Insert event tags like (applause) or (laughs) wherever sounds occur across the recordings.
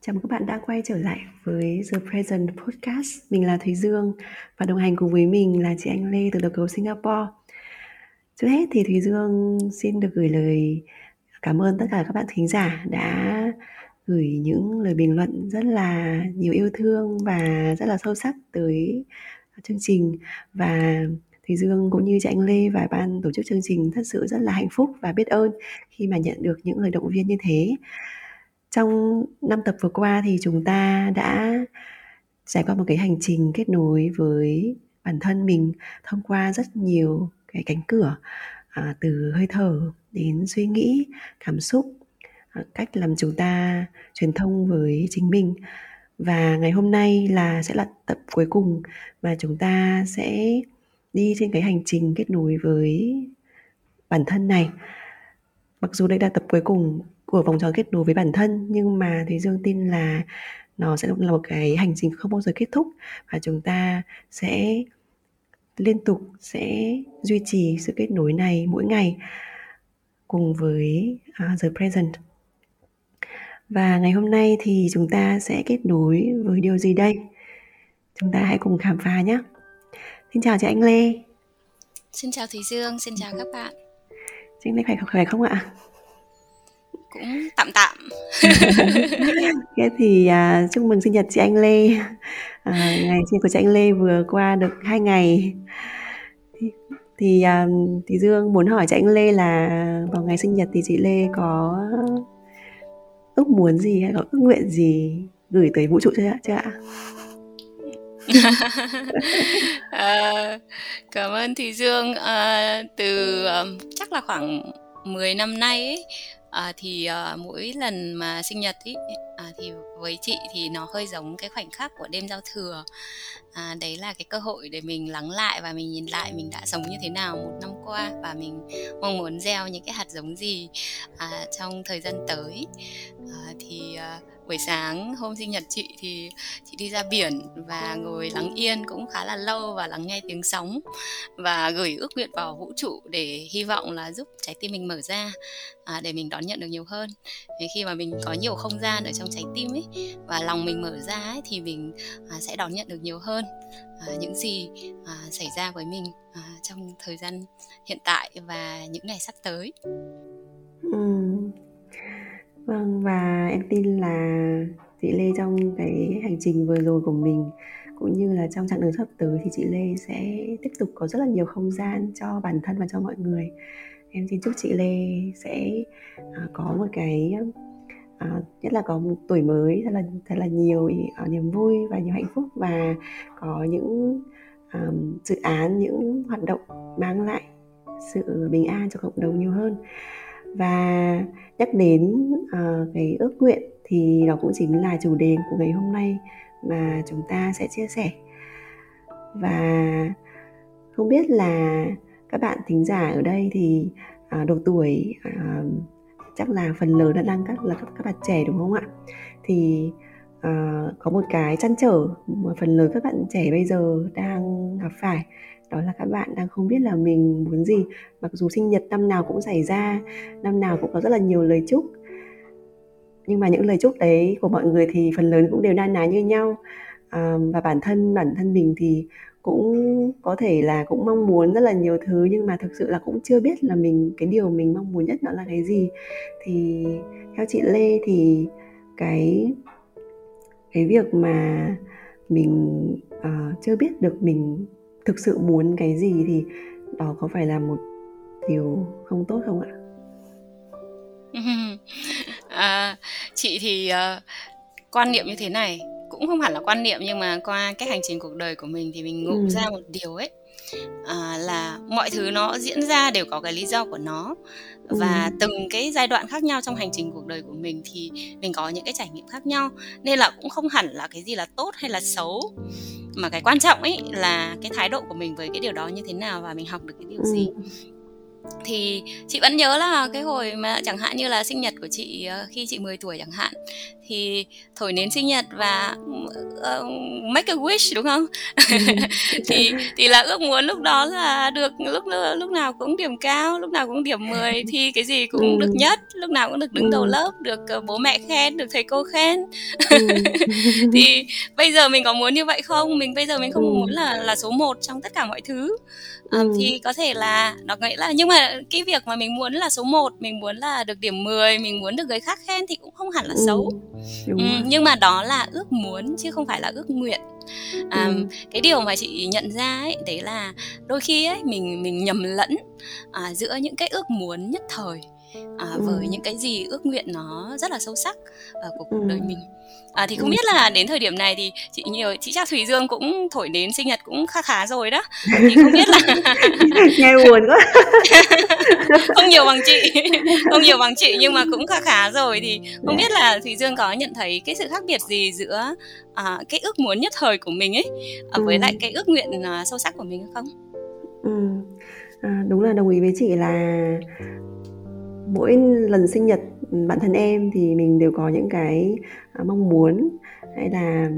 Chào mừng các bạn đã quay trở lại với The Present Podcast. Mình là Thúy Dương và đồng hành cùng với mình là chị Anh Lê từ đầu cầu Singapore. Trước hết thì Thúy Dương xin được gửi lời cảm ơn tất cả các bạn thính giả đã gửi những lời bình luận rất là nhiều yêu thương và rất là sâu sắc tới chương trình và Thùy Dương cũng như chị Anh Lê và ban tổ chức chương trình thật sự rất là hạnh phúc và biết ơn khi mà nhận được những lời động viên như thế. Trong năm tập vừa qua thì chúng ta đã trải qua một cái hành trình kết nối với bản thân mình thông qua rất nhiều cái cánh cửa à, từ hơi thở đến suy nghĩ, cảm xúc, à, cách làm chúng ta truyền thông với chính mình. Và ngày hôm nay là sẽ là tập cuối cùng mà chúng ta sẽ đi trên cái hành trình kết nối với bản thân này. Mặc dù đây là tập cuối cùng của vòng tròn kết nối với bản thân nhưng mà thì dương tin là nó sẽ là một cái hành trình không bao giờ kết thúc và chúng ta sẽ liên tục sẽ duy trì sự kết nối này mỗi ngày cùng với uh, the present. Và ngày hôm nay thì chúng ta sẽ kết nối với điều gì đây? Chúng ta hãy cùng khám phá nhé. Xin chào chị Anh Lê. Xin chào Thúy Dương, xin chào các bạn. Chị Anh Lê khỏe, khỏe không ạ? Cũng tạm tạm (laughs) Thế thì à, chúc mừng sinh nhật chị Anh Lê à, Ngày sinh của chị Anh Lê vừa qua được hai ngày Thì, thì, à, thì Dương muốn hỏi chị Anh Lê là vào ngày sinh nhật thì chị Lê có ước muốn gì hay có ước nguyện gì gửi tới vũ trụ chưa ạ? Chưa ạ? à, (laughs) cảm ơn Thùy Dương à, từ um, chắc là khoảng 10 năm nay ấy, à, thì à, mỗi lần mà sinh nhật ý à, thì với chị thì nó hơi giống cái khoảnh khắc của đêm giao thừa. À, đấy là cái cơ hội để mình lắng lại và mình nhìn lại mình đã sống như thế nào một năm qua và mình mong muốn gieo những cái hạt giống gì à, trong thời gian tới. À, thì à, buổi sáng hôm sinh nhật chị thì chị đi ra biển và ngồi lắng yên cũng khá là lâu và lắng nghe tiếng sóng và gửi ước nguyện vào vũ trụ để hy vọng là giúp trái tim mình mở ra à, để mình đón nhận được nhiều hơn. Thì khi mà mình có nhiều không gian ở trong trái tim ấy và lòng mình mở ra ấy, thì mình à, sẽ đón nhận được nhiều hơn à, những gì à, xảy ra với mình à, trong thời gian hiện tại và những ngày sắp tới. Ừ. Vâng, và em tin là chị Lê trong cái hành trình vừa rồi của mình cũng như là trong chặng đường sắp tới thì chị Lê sẽ tiếp tục có rất là nhiều không gian cho bản thân và cho mọi người. Em xin chúc chị Lê sẽ à, có một cái à, nhất là có một tuổi mới thật là thật là nhiều à, niềm vui và nhiều hạnh phúc và có những à, dự án những hoạt động mang lại sự bình an cho cộng đồng nhiều hơn và nhắc đến uh, cái ước nguyện thì đó cũng chính là chủ đề của ngày hôm nay mà chúng ta sẽ chia sẻ. Và không biết là các bạn thính giả ở đây thì uh, độ tuổi uh, chắc là phần lớn đã đang các là các, các bạn trẻ đúng không ạ? Thì uh, có một cái chăn trở mà phần lớn các bạn trẻ bây giờ đang gặp phải đó là các bạn đang không biết là mình muốn gì. Mặc dù sinh nhật năm nào cũng xảy ra năm nào cũng có rất là nhiều lời chúc. Nhưng mà những lời chúc đấy của mọi người thì phần lớn cũng đều na ná như nhau. À, và bản thân bản thân mình thì cũng có thể là cũng mong muốn rất là nhiều thứ nhưng mà thực sự là cũng chưa biết là mình cái điều mình mong muốn nhất đó là cái gì. Thì theo chị Lê thì cái cái việc mà mình uh, chưa biết được mình thực sự muốn cái gì thì đó có phải là một điều không tốt không ạ (laughs) à, chị thì uh, quan niệm như thế này cũng không hẳn là quan niệm nhưng mà qua cái hành trình cuộc đời của mình thì mình ngộ ừ. ra một điều ấy à, là mọi thứ nó diễn ra đều có cái lý do của nó. Và ừ. từng cái giai đoạn khác nhau trong hành trình cuộc đời của mình thì mình có những cái trải nghiệm khác nhau. Nên là cũng không hẳn là cái gì là tốt hay là xấu. Mà cái quan trọng ấy là cái thái độ của mình với cái điều đó như thế nào và mình học được cái điều gì thì chị vẫn nhớ là cái hồi mà chẳng hạn như là sinh nhật của chị ờ, khi chị 10 tuổi chẳng hạn thì thổi nến sinh nhật và uh, make a wish đúng không ừ. (laughs) thì thì là ước muốn lúc đó là được lúc lúc nào cũng điểm cao lúc nào cũng điểm 10 thì cái gì cũng ừ. được nhất lúc nào cũng được đứng ừ. đầu lớp được uh, bố mẹ khen được thầy cô khen ừ. (laughs) thì bây giờ mình có muốn như vậy không mình bây giờ mình không ừ. muốn là là số 1 trong tất cả mọi thứ ừ. thì có thể là nó nghĩa là nhưng mà cái việc mà mình muốn là số 1 mình muốn là được điểm 10 mình muốn được người khác khen thì cũng không hẳn là xấu ừ, nhưng mà đó là ước muốn chứ không phải là ước nguyện à, ừ. cái điều mà chị nhận ra ấy đấy là đôi khi ấy mình mình nhầm lẫn à, giữa những cái ước muốn nhất thời à, ừ. với những cái gì ước nguyện nó rất là sâu sắc ở cuộc ừ. đời mình à, thì không biết là đến thời điểm này thì chị nhiều chị chắc thùy dương cũng thổi đến sinh nhật cũng khá khá rồi đó thì không biết là (laughs) nghe buồn quá (laughs) không nhiều bằng chị (laughs) không nhiều bằng chị nhưng mà cũng khá khá rồi thì không biết là thùy dương có nhận thấy cái sự khác biệt gì giữa à, cái ước muốn nhất thời của mình ấy à, với ừ. lại cái ước nguyện à, sâu sắc của mình không ừ. à, đúng là đồng ý với chị là mỗi lần sinh nhật bản thân em thì mình đều có những cái à, mong muốn hay là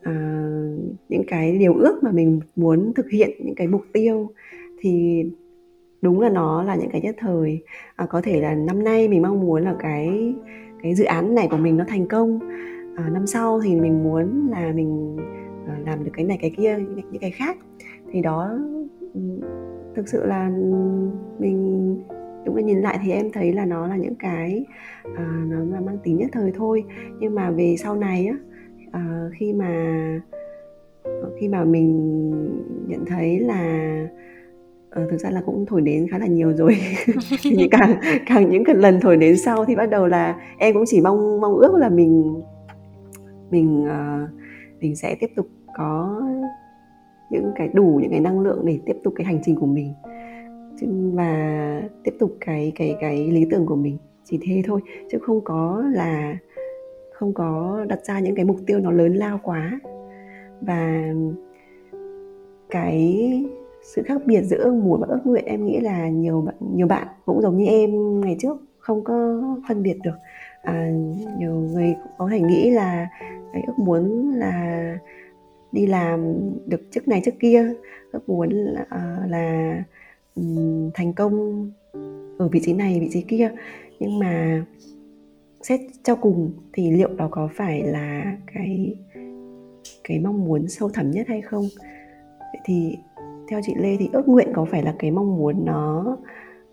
uh, những cái điều ước mà mình muốn thực hiện những cái mục tiêu. Thì đúng là nó là những cái nhất thời. À, có thể là năm nay mình mong muốn là cái cái dự án này của mình nó thành công. À, năm sau thì mình muốn là mình à, làm được cái này cái kia những cái khác. Thì đó ừ, thực sự là mình đúng là nhìn lại thì em thấy là nó là những cái à, nó là mang tính nhất thời thôi. Nhưng mà về sau này á à, khi mà khi mà mình nhận thấy là ờ, thực ra là cũng thổi đến khá là nhiều rồi. (laughs) Thì (laughs) càng càng những lần thổi đến sau thì bắt đầu là em cũng chỉ mong mong ước là mình mình uh, mình sẽ tiếp tục có những cái đủ những cái năng lượng để tiếp tục cái hành trình của mình và tiếp tục cái cái cái lý tưởng của mình chỉ thế thôi. Chứ không có là không có đặt ra những cái mục tiêu nó lớn lao quá. Và cái sự khác biệt giữa ước muốn và ước nguyện em nghĩ là nhiều bạn nhiều bạn cũng giống như em ngày trước không có phân biệt được. À, nhiều người cũng có thể nghĩ là cái ước muốn là đi làm được chức này chức kia ước muốn là, à, là thành công ở vị trí này, vị trí kia. Nhưng mà xét cho cùng thì liệu đó có phải là cái cái mong muốn sâu thẳm nhất hay không? Vậy thì theo chị lê thì ước nguyện có phải là cái mong muốn nó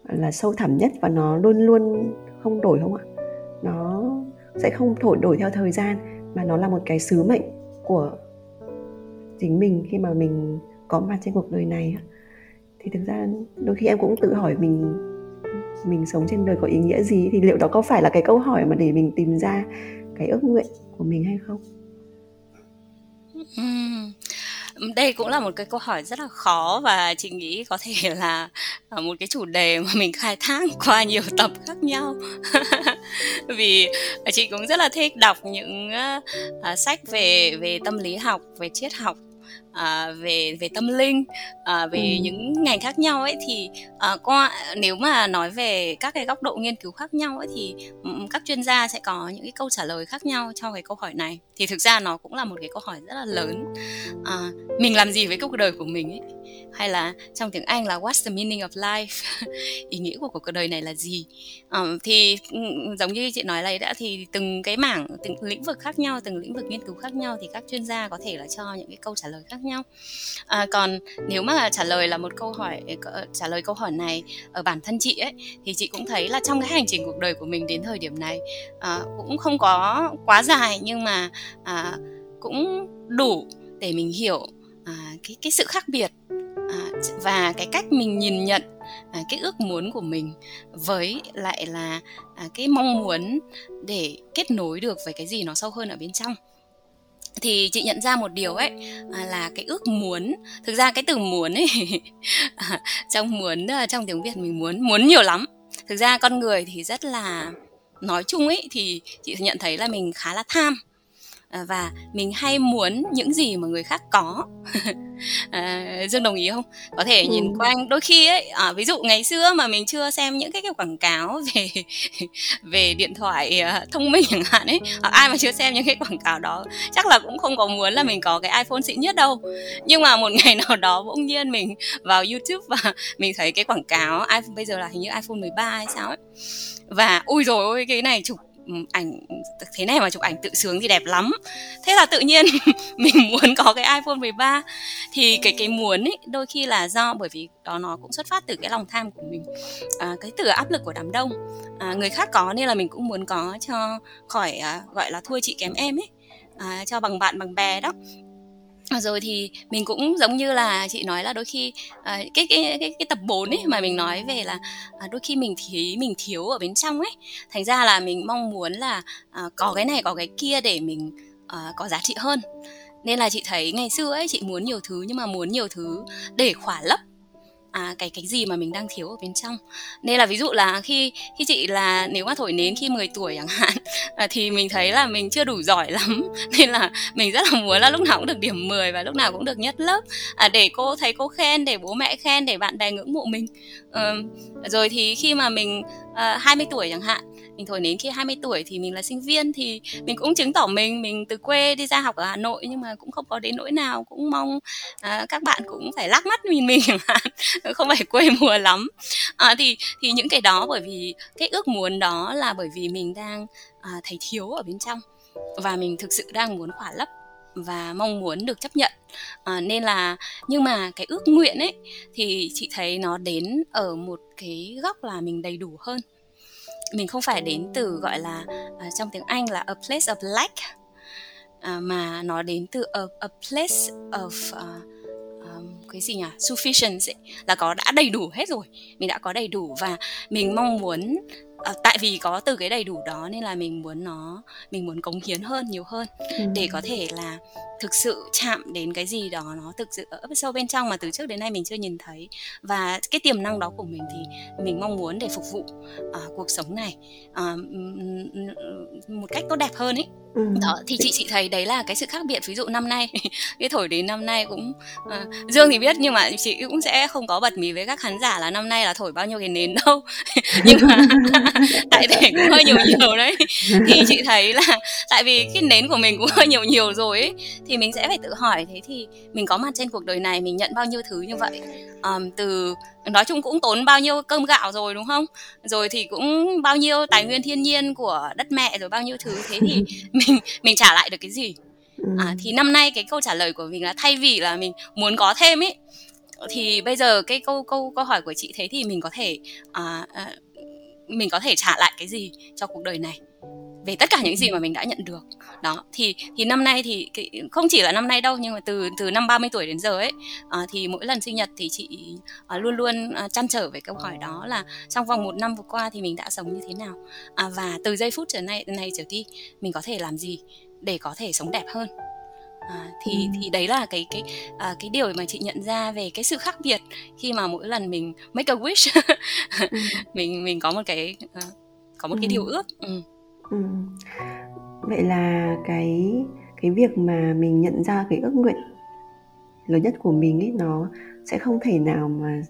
là sâu thẳm nhất và nó luôn luôn không đổi không ạ? Nó sẽ không thổi đổi theo thời gian, mà nó là một cái sứ mệnh của chính mình khi mà mình có mặt trên cuộc đời này thì thực ra đôi khi em cũng tự hỏi mình mình sống trên đời có ý nghĩa gì? Thì liệu đó có phải là cái câu hỏi mà để mình tìm ra cái ước nguyện của mình hay không? Đây cũng là một cái câu hỏi rất là khó và chị nghĩ có thể (laughs) là à, một cái chủ đề mà mình khai thác qua nhiều (laughs) tập khác nhau. (laughs) Vì à, chị cũng rất là thích đọc những uh, sách về về tâm lý học về triết học à, về về tâm linh à, về ừ. những ngành khác nhau ấy thì à, qua nếu mà nói về các cái góc độ nghiên cứu khác nhau ấy thì um, các chuyên gia sẽ có những cái câu trả lời khác nhau cho cái câu hỏi này. Thì thực ra nó cũng là một cái câu hỏi rất là lớn. À, mình làm gì với cuộc đời của mình ấy? Hay là trong tiếng Anh là What's the meaning of life? (laughs) Ý nghĩa của cuộc đời này là gì? À, thì giống như chị nói này đã thì từng cái mảng từng lĩnh vực khác nhau từng lĩnh vực nghiên cứu khác nhau thì các chuyên gia có thể là cho những cái câu trả lời khác nhau à, còn nếu mà trả lời là một câu hỏi ờ, trả lời câu hỏi này ở bản thân chị ấy thì chị cũng thấy là trong cái hành trình cuộc đời của mình đến thời điểm này à, cũng không có quá dài nhưng mà à, cũng đủ để mình hiểu à, cái cái sự khác biệt à, và cái cách mình nhìn nhận à, cái ước muốn của mình với lại là à, cái mong muốn để kết nối được với cái gì nó sâu hơn ở bên trong thì chị nhận ra một điều ấy à, là cái ước muốn, thực ra cái từ muốn ấy (laughs) à, trong muốn ờ, trong tiếng việt mình muốn muốn nhiều lắm. Thực ra con người thì rất là, nói chung ấy, thì chị nhận thấy là mình khá là tham và mình hay muốn những gì mà người khác có. À, (laughs) dương đồng ý không? Có thể ừ. nhìn quanh đôi khi ấy à, ví dụ ngày xưa mà mình chưa xem những cái, cái quảng cáo về (laughs) về điện thoại uh, thông minh chẳng hạn ấy hoặc ai mà chưa xem những cái quảng cáo đó chắc là cũng không có muốn là mình có cái iphone xịn nhất đâu. Nhưng mà một (laughs) ngày nào đó bỗng nhiên mình vào youtube và mình thấy cái quảng cáo iphone bây giờ là hình như iphone 13 hay sao ấy. Và ui rồi ôi cái này chụp ảnh thế này mà chụp ảnh tự sướng thì đẹp lắm. Thế là tự nhiên (laughs) mình muốn có cái iPhone 13 thì cái cái muốn ấy đôi khi là do bởi vì đó nó cũng xuất phát từ cái lòng tham của mình à, cái từ áp lực của đám đông. À, người khác có nên là mình cũng muốn có cho khỏi à, gọi là thua chị kém em ấy à, cho bằng bạn bằng bè đó. À, rồi thì mình cũng giống như là chị nói là đôi khi à, cái, cái cái cái tập 4 ấy mà mình nói về là à, đôi khi mình thấy mình thiếu ở bên trong ấy. Thành ra là mình mong muốn là à, có cái này có cái kia để mình à, có giá trị hơn. Nên là chị thấy ngày xưa ấy chị muốn nhiều thứ nhưng mà muốn nhiều thứ để khỏa lấp à, cái cái gì mà mình đang thiếu ở bên trong. Nên là ví dụ là khi khi chị là nếu mà thổi nến khi 10 tuổi chẳng hạn à, thì mình thấy là mình chưa đủ giỏi lắm. (laughs) Nên là mình rất là muốn là lúc nào cũng được điểm 10 và lúc nào cũng được nhất lớp. À, để cô thấy cô khen để bố mẹ khen để bạn bè ngưỡng mộ mình. À, rồi thì khi mà mình à, 20 tuổi chẳng hạn mình thổi nến khi 20 tuổi thì mình là sinh viên thì mình cũng chứng tỏ mình mình từ quê đi ra học ở Hà Nội nhưng mà cũng không có đến nỗi nào cũng mong à, các bạn cũng phải lắc mắt nhìn mình (laughs) chẳng hạn. (laughs) không phải quê mùa lắm. À, thì thì những cái đó bởi vì cái ước muốn đó là bởi vì mình đang à, thấy thiếu ở bên trong và mình thực sự đang muốn khỏa lấp và mong muốn được chấp nhận. À, nên là nhưng mà cái ước nguyện ấy thì chị thấy nó đến ở một cái góc là mình đầy đủ hơn. Mình không phải đến từ gọi là à, trong tiếng Anh là a place of lack à, mà nó đến từ a, a place of uh, cái gì nhỉ? Sufficiency là có đã đầy đủ hết rồi. Mình đã có đầy đủ và mình mong muốn à, tại vì có từ cái đầy đủ đó nên là mình muốn nó mình muốn cống hiến hơn nhiều hơn. Ừ. để có thể là thực sự chạm đến cái gì đó nó thực sự ở sâu bên trong mà từ trước đến nay mình chưa nhìn thấy. Và cái tiềm năng đó của mình thì mình mong muốn để phục vụ uh, cuộc sống này uh, một cách tốt đẹp hơn ấy ừ. đó thì chị chị thấy đấy là cái sự khác biệt. Ví dụ năm nay (laughs) cái thổi đến năm nay cũng uh, dương thì biết nhưng mà chị cũng sẽ không có bật mí với các khán giả là năm nay là thổi bao nhiêu cái nến đâu. (laughs) Nhưng mà (laughs) tại thể cũng hơi nhiều nhiều đấy. Thì chị thấy là (laughs) tại vì cái nến của mình cũng hơi nhiều nhiều rồi ấy thì mình sẽ phải tự hỏi thế thì mình có mặt trên cuộc đời này mình nhận bao nhiêu thứ như vậy? Um, từ nói chung cũng tốn bao nhiêu cơm gạo rồi đúng không? Rồi thì cũng bao nhiêu tài nguyên thiên nhiên của đất mẹ rồi bao nhiêu thứ. Thế thì (laughs) mình mình trả lại được cái gì? À, thì năm nay cái câu trả lời của mình là thay vì là mình muốn có thêm ấy thì bây giờ cái câu câu câu hỏi của chị thế thì mình có thể à, à, mình có thể trả lại cái gì cho cuộc đời này. Về tất cả những gì mà mình đã nhận được. Đó thì thì năm nay thì cái, không chỉ là năm nay đâu nhưng mà từ từ năm 30 tuổi đến giờ ấy à, thì mỗi lần sinh nhật thì chị à, luôn luôn à, chăn trở về câu hỏi đó là trong vòng một năm vừa qua thì mình đã sống như thế nào? À, và từ giây phút trở này này trở đi mình có thể làm gì để có thể sống đẹp hơn? À, thì ừ. thì đấy là cái cái à, cái điều mà chị nhận ra về cái sự khác biệt khi mà mỗi lần mình make a wish (laughs) ừ. mình mình có một cái uh, có một ừ. cái điều ước ừ. Ừ. vậy là cái cái việc mà mình nhận ra cái ước nguyện lớn nhất của mình ấy nó sẽ không thể nào mà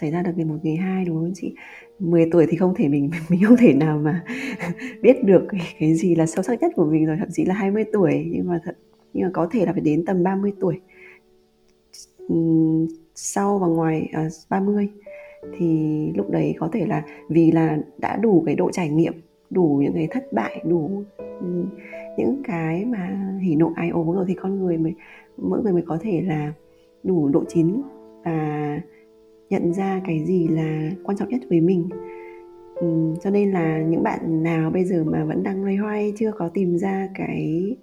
xảy ra được ngày một ngày hai đúng không chị 10 tuổi thì không thể mình (laughs) mình không thể nào mà (laughs) biết được cái, cái gì là sâu sắc nhất của mình rồi thậm chí là 20 tuổi nhưng mà thật nhưng mà có thể là phải đến tầm 30 tuổi. Sau và ngoài à, 30 thì lúc đấy có thể là vì là đã đủ cái độ trải nghiệm đủ những cái thất bại đủ những cái mà hỉ nộ ai ố rồi thì con người mới mỗi người mới có thể là đủ độ chín và nhận ra cái gì là quan trọng nhất với mình. Ừ, cho nên là những bạn nào bây giờ mà vẫn đang loay hoay chưa có tìm ra cái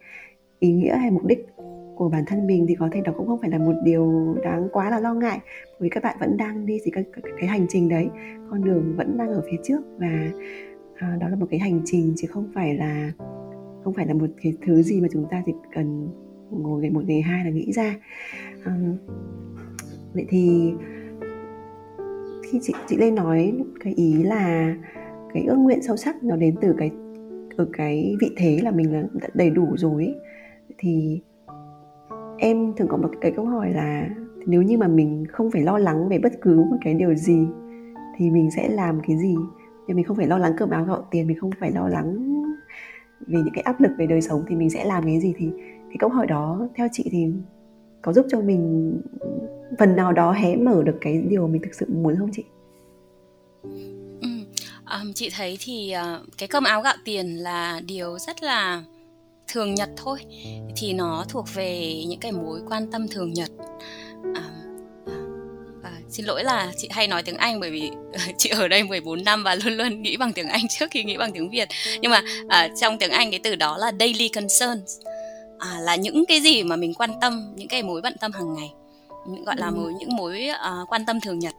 ý nghĩa hay mục đích của bản thân mình thì có thể đó cũng không phải là một điều đáng quá là lo ngại. Vì các bạn vẫn đang đi thì cái, cái, cái hành trình đấy con đường vẫn đang ở phía trước và à, đó là một cái hành trình chứ không phải là không phải là một cái thứ gì mà chúng ta chỉ cần ngồi ngày một ngày hai là nghĩ ra. À, vậy thì khi chị chị lên nói cái ý là cái ước nguyện sâu sắc nó đến từ cái ở cái vị thế là mình là đầy đủ rồi ấy thì em thường có một cái câu hỏi là nếu như mà mình không phải lo lắng về bất cứ một cái điều gì thì mình sẽ làm cái gì Nếu mình không phải lo lắng cơm áo gạo tiền mình không phải lo lắng vì những cái áp lực về đời sống thì mình sẽ làm cái gì thì cái câu hỏi đó theo chị thì có giúp cho mình phần nào đó hé mở được cái điều mình thực sự muốn không chị? Ừ. Um, chị thấy thì uh, cái cơm áo gạo tiền là điều rất là thường nhật thôi thì nó thuộc về những cái mối quan tâm thường nhật. À, à, à xin lỗi là chị hay nói tiếng Anh bởi vì (laughs) chị ở đây 14 năm và luôn luôn nghĩ bằng tiếng Anh (laughs) trước khi nghĩ bằng tiếng Việt. Nhưng mà à, trong tiếng Anh cái từ đó là daily concerns. À, là những cái gì mà mình quan tâm những cái mối bận tâm hàng ngày gọi là mối những mối uh, quan tâm thường nhật.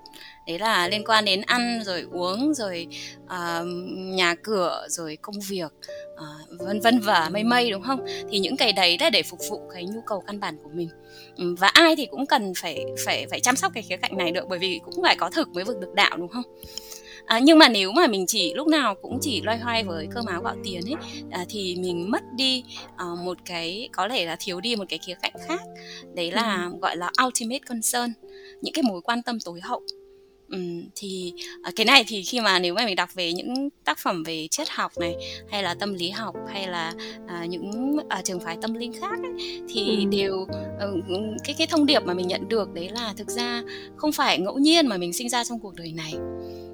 Đấy là liên quan đến ăn rồi uống rồi uh, nhà cửa rồi công việc uh, vân vân và mây mây đúng không? Thì những cái đấy là để phục vụ cái nhu cầu căn bản của mình. Và ai thì cũng cần phải phải phải chăm sóc cái khía cạnh này được bởi vì cũng phải có thực mới vực được đạo đúng không à, nhưng mà nếu mà mình chỉ lúc nào cũng chỉ loay hoay với cơm áo gạo tiền ấy à, thì mình mất đi à, một cái có thể là thiếu đi một cái khía cạnh khác đấy là ừ. gọi là ultimate concern những cái mối quan tâm tối hậu Ừ, thì à, cái này thì khi mà nếu mà mình đọc về những tác phẩm về triết học này hay là tâm lý học hay là à, những à, trường phái tâm linh khác ấy, thì ừ. đều uh, cái cái thông điệp mà mình nhận được đấy là thực ra không phải ngẫu nhiên mà mình sinh ra trong cuộc đời này ừ,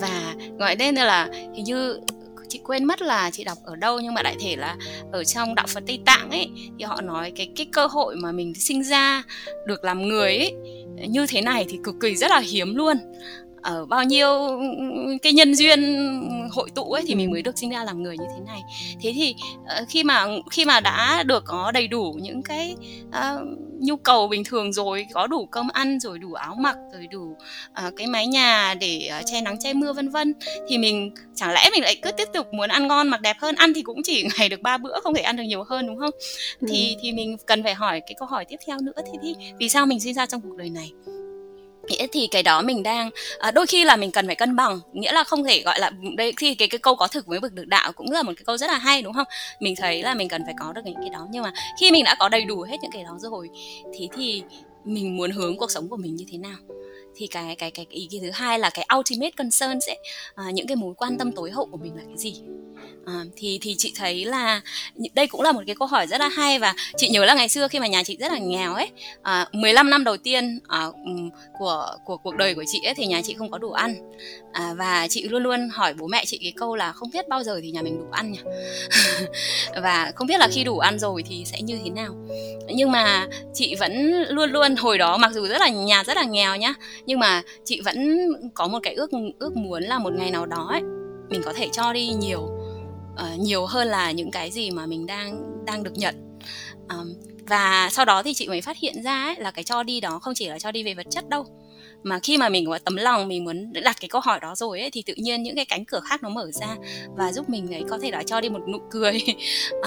và gọi nên là hình như chị quên mất là chị đọc ở đâu, nhưng mà đại thể là ở trong đạo Phật Tây Tạng ấy, thì họ nói cái cái cơ hội mà mình sinh ra, được làm người ấy, như thế này thì cực kỳ rất là hiếm luôn ở bao nhiêu cái nhân duyên hội tụ ấy thì mình mới được sinh ra làm người như thế này. Thế thì uh, khi mà khi mà đã được có đầy đủ những cái uh, nhu cầu bình thường rồi có đủ cơm ăn rồi đủ áo mặc rồi đủ uh, cái mái nhà để uh, che nắng che mưa vân vân thì mình chẳng lẽ mình lại cứ tiếp tục muốn ăn ngon mặc đẹp hơn. Ăn thì cũng chỉ (laughs) ngày được ba bữa không thể ăn được nhiều hơn đúng không? Ừ. thì thì mình cần phải hỏi cái câu hỏi tiếp theo nữa. Thì, thì vì sao mình sinh ra trong cuộc đời này thì cái đó mình đang à, đôi khi là mình cần phải cân bằng. Nghĩa là không thể gọi là đây khi cái cái câu có thực mới vực được đạo cũng là một cái câu rất là hay đúng không? Mình thấy là mình cần phải có được những cái đó. Nhưng mà khi mình đã có đầy đủ hết những cái đó rồi thì thì mình muốn hướng cuộc sống của mình như thế nào? Thì cái cái cái ý kiến thứ hai là cái ultimate concern sẽ à, những cái mối quan tâm tối hậu của mình là cái gì? À, thì thì chị thấy là đây cũng là một cái câu hỏi rất là hay và chị nhớ là ngày xưa khi mà nhà chị rất là nghèo ấy ờ, à, 15 năm đầu tiên à, của của cuộc đời của chị ấy thì nhà chị không có đủ ăn. À, và chị luôn luôn hỏi bố mẹ chị cái câu là không biết bao giờ thì nhà mình đủ ăn nhỉ? (laughs) Và không biết là khi đủ ăn rồi thì sẽ như thế nào. Nhưng mà chị vẫn luôn luôn hồi đó mặc dù rất là nhà rất là nghèo nhá nhưng mà chị vẫn có một cái ước ước muốn là một ngày nào đó ấy mình có thể cho đi nhiều uh, nhiều hơn là những cái gì mà mình đang đang được nhận. Um, và sau đó thì chị mới phát hiện ra ấy, là cái cho đi đó không chỉ là cho đi về vật chất đâu mà khi mà mình có tấm lòng mình muốn đặt cái câu hỏi đó rồi ấy thì tự nhiên những cái cánh cửa khác nó mở ra và giúp mình ấy có thể là cho đi một nụ cười. (laughs)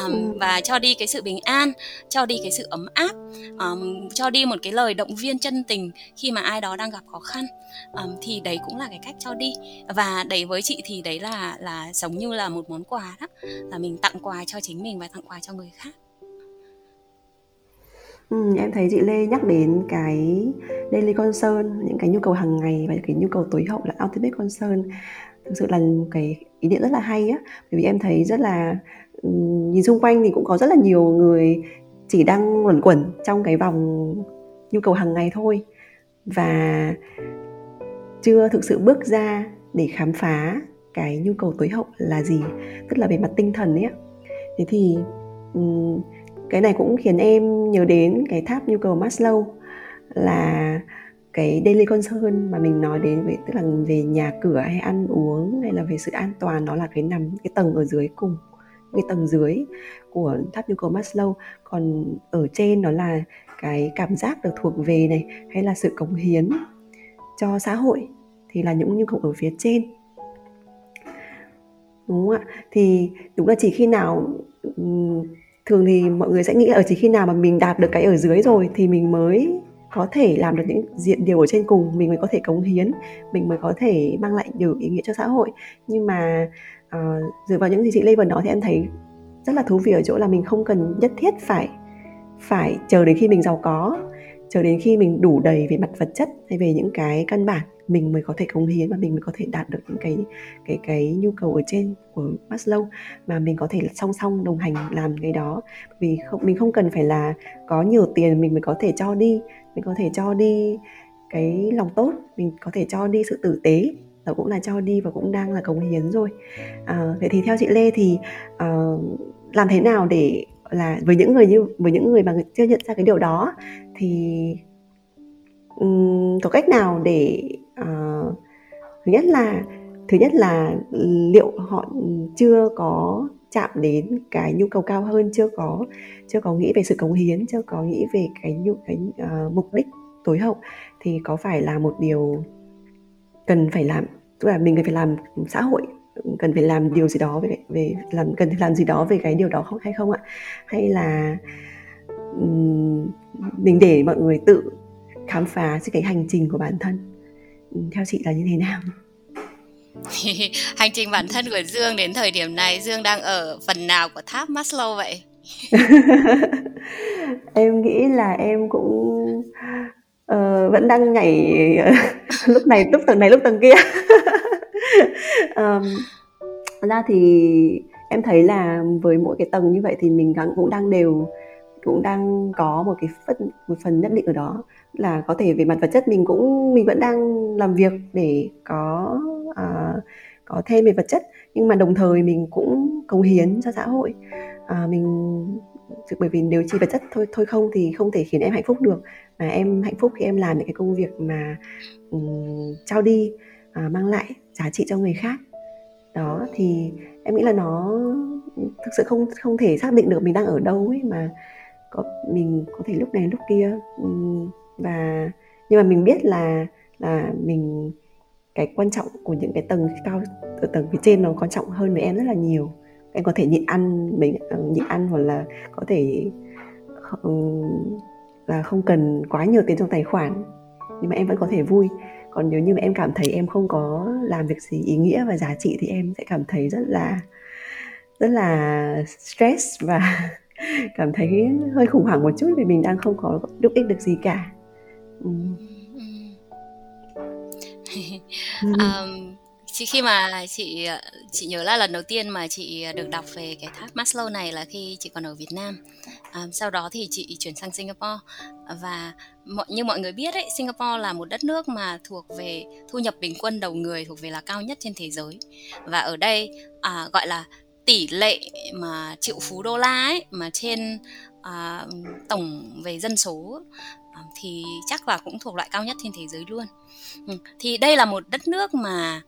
Um, và cho đi cái sự bình an cho đi cái sự ấm áp um, cho đi một cái lời động viên chân tình khi mà ai đó đang gặp khó khăn. Um, thì đấy cũng là cái cách cho đi. Và đấy với chị thì đấy là là giống như là một món quà đó là mình tặng quà cho chính mình và tặng quà cho người khác Ừ, em thấy chị Lê nhắc đến cái daily concern, những cái nhu cầu hàng ngày và cái nhu cầu tối hậu là ultimate concern. Thực sự là cái ý niệm rất là hay á, bởi vì em thấy rất là ừ, nhìn xung quanh thì cũng có rất là nhiều người chỉ đang luẩn quẩn trong cái vòng nhu cầu hàng ngày thôi và chưa thực sự bước ra để khám phá cái nhu cầu tối hậu là gì, tức là về mặt tinh thần ấy. Thế thì ừ, cái này cũng khiến em nhớ đến cái tháp nhu cầu Maslow là cái daily concern mà mình nói đến về, tức là về nhà cửa hay ăn uống hay là về sự an toàn, đó là cái nằm, cái tầng ở dưới cùng, cái tầng dưới của tháp nhu cầu Maslow. Còn ở trên nó là cái cảm giác được thuộc về này, hay là sự cống hiến cho xã hội, thì là những nhu cầu ở phía trên. Đúng không ạ? Thì đúng là chỉ khi nào thường thì mọi người sẽ nghĩ là ở chỉ khi nào mà mình đạt được cái ở dưới rồi thì mình mới có thể làm được những diện điều ở trên cùng mình mới có thể cống hiến mình mới có thể mang lại nhiều ý nghĩa cho xã hội. Nhưng mà uh, dựa vào những gì chị Lê vừa nói thì em thấy rất là thú vị ở chỗ là mình không cần nhất thiết phải phải chờ đến khi mình giàu có chờ đến khi mình đủ đầy về mặt vật chất hay về những cái căn bản mình mới có thể cống hiến và mình mới có thể đạt được những cái cái cái nhu cầu ở trên của Maslow. Mà mình có thể song song đồng hành làm cái đó. Vì không mình không cần phải là có nhiều tiền mình mới có thể cho đi. Mình có thể cho đi cái lòng tốt mình có thể cho đi sự tử tế. Đó cũng là cho đi và cũng đang là cống hiến rồi. À, vậy thì theo chị Lê thì uh, làm thế nào để là với những người như với những người mà chưa nhận ra cái điều đó thì um, có cách nào để uh, thứ nhất là thứ nhất là liệu họ chưa có chạm đến cái nhu cầu cao hơn chưa có chưa có nghĩ về sự cống hiến chưa có nghĩ về cái nhu cái uh, mục đích tối hậu thì có phải là một điều cần phải làm? Tức là mình cần phải làm xã hội cần phải làm điều gì đó về về làm cần phải làm gì đó về cái điều đó không hay không ạ? Hay là mình để mọi người tự khám phá cái hành trình của bản thân? Theo chị là như thế nào (laughs) hành trình bản thân của Dương đến thời điểm này Dương đang ở phần nào của tháp Maslow vậy? (laughs) em nghĩ là em cũng uh, vẫn đang nhảy (laughs) lúc này lúc tầng này lúc tầng kia um, ra thì em thấy là với mỗi cái tầng như vậy thì mình cũng đang đều cũng đang có một cái phần một phần nhất định ở đó. Là có thể về mặt vật chất mình cũng mình vẫn đang làm việc để có uh, có thêm về vật chất. Nhưng mà đồng thời mình cũng cống hiến cho xã hội. À, mình bởi vì nếu chỉ vật chất thôi thôi không thì không thể khiến em hạnh phúc được. Mà em hạnh phúc khi em làm những cái công việc mà um, trao đi à, mang lại giá trị cho người khác. Đó thì em nghĩ là nó thực sự không không thể xác định được mình đang ở đâu ấy mà có, mình có thể lúc này lúc kia và, nhưng mà mình biết là là mình, cái quan trọng của những cái tầng cao, ở tầng phía trên nó quan trọng hơn với em rất là nhiều. Em có thể nhịn ăn mình ờ, nhịn ăn hoặc là có thể là không cần quá nhiều tiền trong tài khoản, nhưng mà em vẫn có thể vui. Còn nếu như mà em cảm thấy em không có làm việc gì ý nghĩa và giá trị thì em sẽ cảm thấy rất là rất là stress và cảm thấy hơi khủng hoảng một chút vì mình đang không có giúp ích được gì cả. Ừ. (laughs) um, chị khi mà chị chị nhớ là lần đầu tiên mà chị được đọc về cái tháp Maslow này là khi chị còn ở Việt Nam. À, sau đó thì chị chuyển sang Singapore. Và mọi như mọi người biết ấy Singapore là một đất nước mà thuộc về thu nhập bình quân đầu người thuộc về là cao nhất trên thế giới. Và ở đây à, gọi là tỷ lệ mà triệu phú đô la ấy mà trên à, tổng về dân số à, thì chắc là cũng thuộc loại cao nhất trên thế giới luôn. Ừ, thì đây là một đất nước mà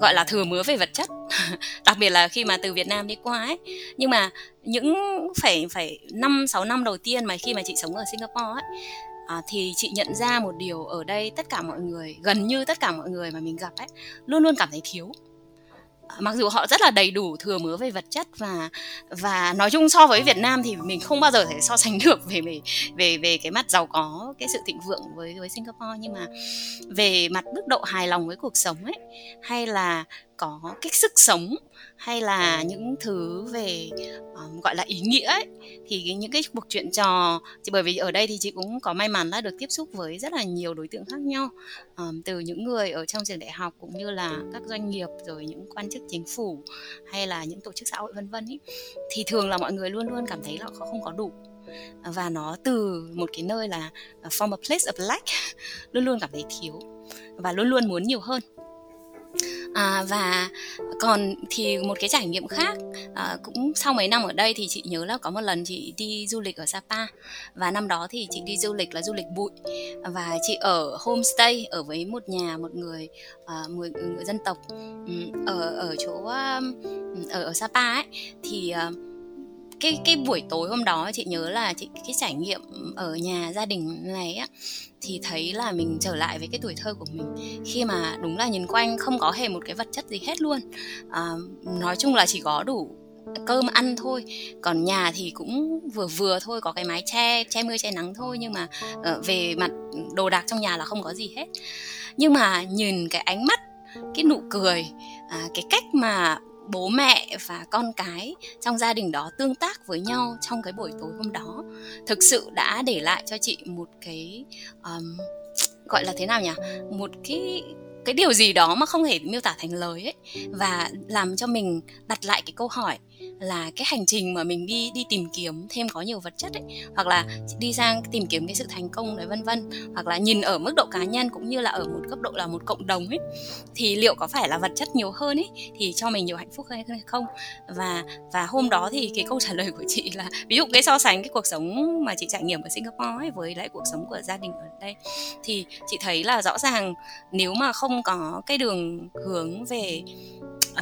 gọi là thừa mứa về vật chất (laughs) đặc biệt là khi mà từ Việt Nam đi qua ấy. Nhưng mà những phải phải năm sáu năm đầu tiên mà khi mà chị sống ở Singapore ấy à, thì chị nhận ra một điều ở đây tất cả mọi người gần như tất cả mọi người mà mình gặp ấy luôn luôn cảm thấy thiếu mặc dù họ rất là đầy đủ thừa mứa về vật chất và và nói chung so với Việt Nam thì mình không bao giờ thể so sánh (laughs) được về về về về cái mặt giàu có, cái sự thịnh vượng với với Singapore. Nhưng mà về mặt mức độ hài lòng với cuộc sống ấy, hay là có cái sức sống hay là những thứ về um, gọi là ý nghĩa ấy thì những cái cuộc chuyện trò thì bởi vì ở đây thì chị cũng có may mắn là được tiếp xúc với rất là nhiều đối tượng khác nhau um, từ những người ở trong trường đại học cũng như là các doanh nghiệp rồi những quan chức chính phủ hay là những tổ chức xã hội vân vân ấy thì thường là mọi người luôn luôn cảm thấy là họ không có đủ. Và nó từ một cái nơi là ờ, from a place of lack (laughs) luôn luôn cảm thấy thiếu và luôn luôn muốn nhiều hơn à, và còn thì một cái trải nghiệm khác à, cũng sau mấy năm ở đây thì chị nhớ là có một lần chị đi du lịch ở Sapa. Và năm đó thì chị đi du lịch là du lịch bụi. Và chị ở homestay ở với một nhà một người à, một người dân tộc. Ừ, ở ở chỗ ở ở Sapa ấy thì uh, cái cái buổi tối hôm đó chị nhớ là chị cái trải nghiệm ở nhà gia đình này á thì thấy là mình trở lại với cái tuổi thơ của mình. Khi mà đúng là nhìn quanh không có hề một cái vật chất gì hết luôn. À, nói chung là chỉ có đủ cơm ăn thôi. Còn nhà thì cũng vừa vừa thôi có cái mái che che mưa che nắng thôi nhưng mà uh, về mặt đồ đạc trong nhà là không có gì hết. Nhưng mà nhìn cái ánh mắt cái nụ cười à, cái cách mà bố mẹ và con cái trong gia đình đó tương tác với nhau trong cái buổi tối hôm đó. Thực sự đã để lại cho chị một cái um, gọi là thế nào nhỉ? Một cái cái điều gì đó mà không thể miêu tả thành lời ấy và làm cho mình đặt lại cái câu hỏi là cái hành trình mà mình đi đi tìm kiếm thêm có nhiều vật chất ấy, hoặc là đi sang tìm kiếm cái sự thành công đấy vân vân, hoặc là nhìn ở mức độ cá nhân cũng như là ở một cấp độ là một cộng đồng ấy, thì liệu có phải là vật chất nhiều hơn ấy, thì cho mình nhiều hạnh phúc hay không? Và và hôm đó thì cái câu trả lời của chị là, ví dụ cái so sánh cái cuộc sống mà chị trải nghiệm ở Singapore ấy với lại cuộc sống của gia đình ở đây, thì chị thấy là rõ ràng nếu mà không có cái đường hướng về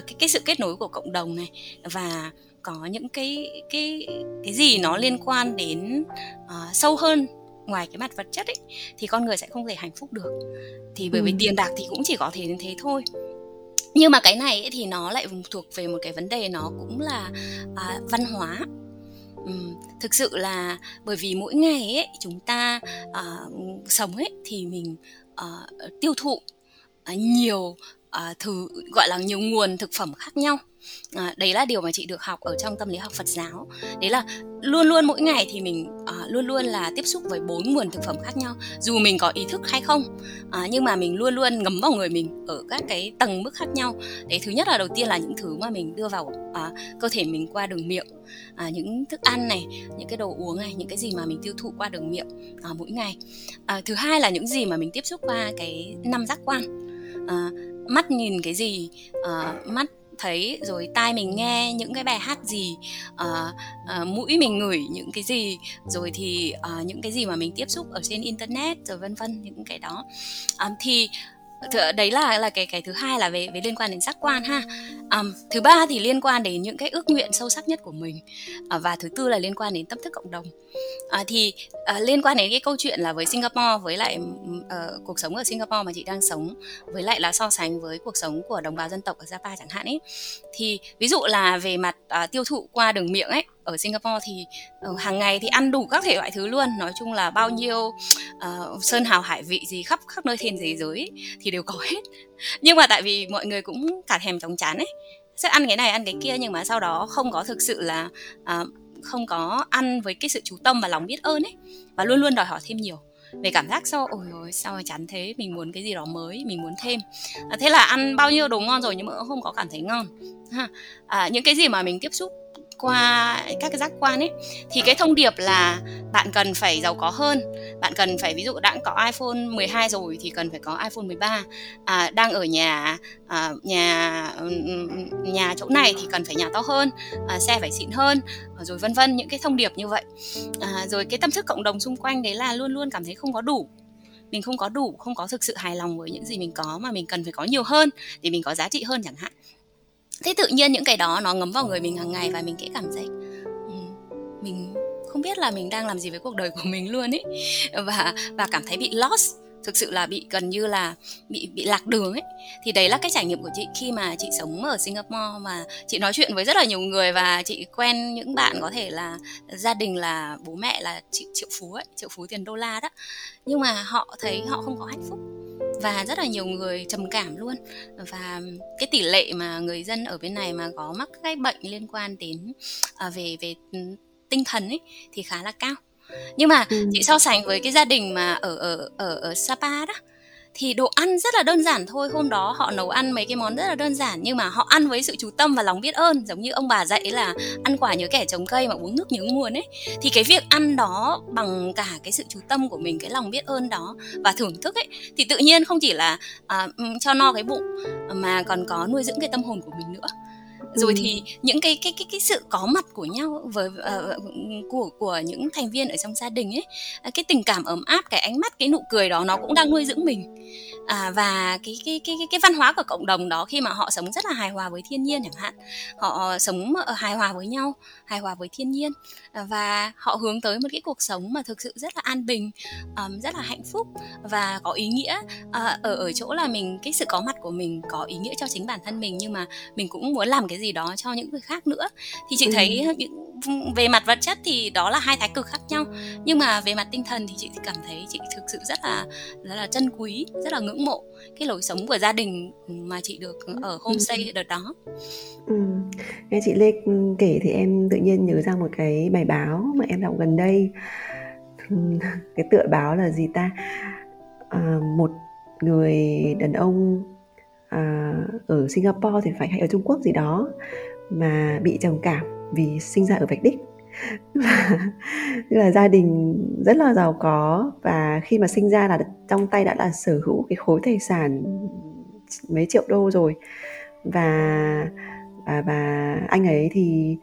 cái cái sự kết nối của cộng đồng này và có những cái cái cái gì nó liên quan đến uh, sâu hơn ngoài cái mặt vật chất ấy thì con người sẽ không thể hạnh phúc được. Thì bởi ừ. vì tiền bạc thì cũng chỉ có thể đến thế thôi. Nhưng mà cái này ấy, thì nó lại thuộc về một cái vấn đề nó cũng là à, văn hóa. Uhm, thực sự là bởi vì mỗi ngày ấy chúng ta à, sống ấy thì mình à, tiêu thụ à, nhiều À, uh, thứ gọi là nhiều nguồn thực phẩm khác nhau. À, đấy là điều mà chị được học ở trong tâm lý học Phật giáo. Đấy là luôn luôn mỗi ngày thì mình à, luôn luôn là tiếp xúc với bốn nguồn thực phẩm khác nhau dù mình có ý thức hay không. À, nhưng mà mình luôn luôn ngấm vào người mình ở các cái tầng mức khác nhau. Đấy thứ nhất là đầu tiên là những thứ mà mình đưa vào à, cơ thể mình qua đường miệng. À, những thức ăn này những cái đồ uống này những cái gì mà mình tiêu thụ qua đường miệng à, mỗi ngày. À, thứ hai là những gì mà mình tiếp xúc qua cái năm giác quan. À, mắt nhìn cái gì uh, mắt thấy rồi tai mình nghe những cái bài hát gì uh, uh, mũi mình ngửi những cái gì rồi thì uh, những cái gì mà mình tiếp xúc ở trên internet rồi vân vân những cái đó. Um, thì đấy là là cái cái thứ hai là về về liên quan đến giác quan ha. Um, thứ ba thì liên quan đến những cái ước nguyện sâu sắc nhất của mình uh, và thứ tư là liên quan đến tâm thức cộng đồng. Uh, thì uh, liên quan đến cái câu chuyện là với Singapore với lại uh, cuộc sống ở Singapore mà chị đang sống với lại là so sánh với cuộc sống của đồng bào dân tộc ở Java chẳng hạn ấy. Thì ví dụ là về mặt uh, tiêu thụ qua đường miệng ấy ở Singapore thì uh, hàng ngày thì ăn đủ các thể loại thứ luôn. Nói chung là bao nhiêu uh, sơn hào hải vị gì khắp khắp nơi trên thế giới thì đều có hết. Nhưng mà tại vì mọi người cũng cả thèm chóng chán ấy. Sẽ ăn cái này ăn cái kia nhưng mà sau đó không có thực sự là uh, không có ăn với cái sự chú tâm và lòng biết ơn ấy. Và luôn luôn đòi hỏi thêm nhiều. Về cảm giác sau ôi ôi sao mà chán thế? Mình muốn cái gì đó mới mình muốn thêm. À, thế là ăn bao nhiêu đồ ngon rồi nhưng mà không có cảm thấy ngon. Ha. À, những cái gì mà mình tiếp xúc qua các cái giác quan ấy thì cái thông điệp là bạn cần phải giàu có hơn. Bạn cần phải ví dụ đã có iPhone 12 rồi thì cần phải có iPhone 13 à, đang ở nhà à, nhà nhà chỗ này thì cần phải nhà to hơn à, xe phải xịn hơn rồi vân vân những cái thông điệp như vậy. À, rồi cái tâm thức cộng đồng xung quanh đấy là luôn luôn cảm thấy không có đủ. Mình không có đủ không có thực sự hài lòng với những gì mình có mà mình cần phải có nhiều hơn để mình có giá trị hơn chẳng hạn thế tự nhiên những cái đó nó ngấm vào người mình hàng ngày và mình sẽ cảm thấy ừ, mình không biết là mình đang làm gì với cuộc đời của mình luôn ấy và và cảm thấy bị lost thực sự là bị gần như là bị bị lạc đường ấy. Thì đấy là cái trải nghiệm của chị khi mà chị sống ở Singapore mà chị nói chuyện với rất là nhiều người và chị quen những bạn có thể là gia đình là bố mẹ là triệu triệu phú ấy triệu phú tiền đô la đó. Nhưng mà họ thấy họ không có hạnh phúc và rất là nhiều người trầm cảm luôn và cái tỷ lệ mà người dân ở bên này mà có mắc cái bệnh liên quan đến à, về về tinh thần ấy thì khá là cao nhưng mà ừ. chị so sánh với cái gia đình mà ở ở ở ở Sapa đó thì đồ ăn rất là đơn giản thôi. Hôm đó họ nấu ăn mấy cái món rất là đơn giản nhưng mà họ ăn với sự chú tâm và lòng biết ơn. Giống như ông bà dạy là ăn quả nhớ kẻ trồng cây mà uống nước nhớ nguồn ấy. Thì cái việc ăn đó bằng cả cái sự chú tâm của mình cái lòng biết ơn đó và thưởng thức ấy thì tự nhiên không chỉ là à, ừ, cho no cái bụng mà còn có nuôi dưỡng cái tâm hồn của mình nữa rồi ừ. thì những cái cái cái cái sự có mặt của nhau với uh, của của những thành viên ở trong gia đình ấy à, cái tình cảm ấm áp cái ánh mắt cái nụ cười đó nó cũng đang nuôi dưỡng mình. À, và cái cái cái cái cái văn hóa của cộng đồng đó khi mà họ sống rất là hài hòa với thiên nhiên chẳng hạn. Họ sống ở hài hòa với nhau hài hòa với thiên nhiên. À, và họ hướng tới một cái cuộc sống mà thực sự rất là an bình um, rất là hạnh phúc và có ý nghĩa. Uh, ở ở chỗ là mình cái sự có mặt của mình có ý nghĩa cho chính bản thân mình nhưng mà mình cũng muốn làm cái gì đó cho những người khác nữa thì chị ừ. thấy về mặt vật chất thì đó là hai thái cực khác nhau nhưng mà về mặt tinh thần thì chị cảm thấy chị thực sự rất là rất là trân quý rất là ngưỡng mộ cái lối sống của gia đình mà chị được ở homestay ừ. đợt đó ừ. nghe chị Lê kể thì em tự nhiên nhớ ra một cái bài báo mà em đọc gần đây (laughs) cái tựa báo là gì ta à, một người đàn ông à, ở Singapore thì phải hay ở Trung Quốc gì đó mà bị trầm cảm vì sinh ra ở vạch đích. (laughs) Tức là gia đình rất là giàu có và khi mà sinh ra là trong tay đã là sở hữu cái khối tài sản mấy triệu đô rồi. Và và và anh ấy thì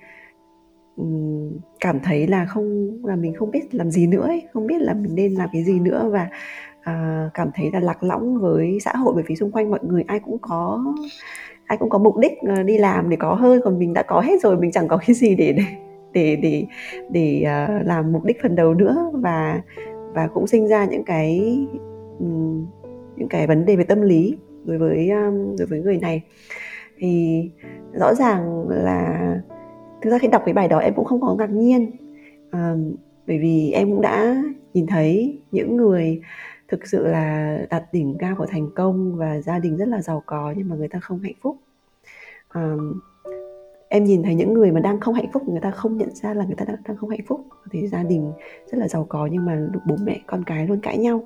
cảm thấy là không là mình không biết làm gì nữa ấy, không biết là mình nên làm cái gì nữa và à, cảm thấy là lạc lõng với xã hội bởi vì xung quanh mọi người ai cũng có ai cũng có mục đích ờ, đi làm để có hơn. Còn mình đã có hết rồi mình chẳng có cái gì để để để để, để uh, làm mục đích phần đầu nữa. Và và cũng sinh ra những cái um, những cái vấn đề về tâm lý đối với um, đối với người này. Thì rõ ràng là thực ra khi đọc cái bài đó em cũng không có ngạc nhiên um, bởi vì em cũng đã nhìn thấy những người thực sự là đạt đỉnh cao của thành công và gia đình rất là giàu có nhưng mà người ta không hạnh phúc. À, em nhìn thấy những người mà đang không hạnh phúc người ta không nhận ra là người ta đang, đang không hạnh phúc. Thì gia đình rất là giàu có nhưng mà bố mẹ con cái luôn cãi nhau.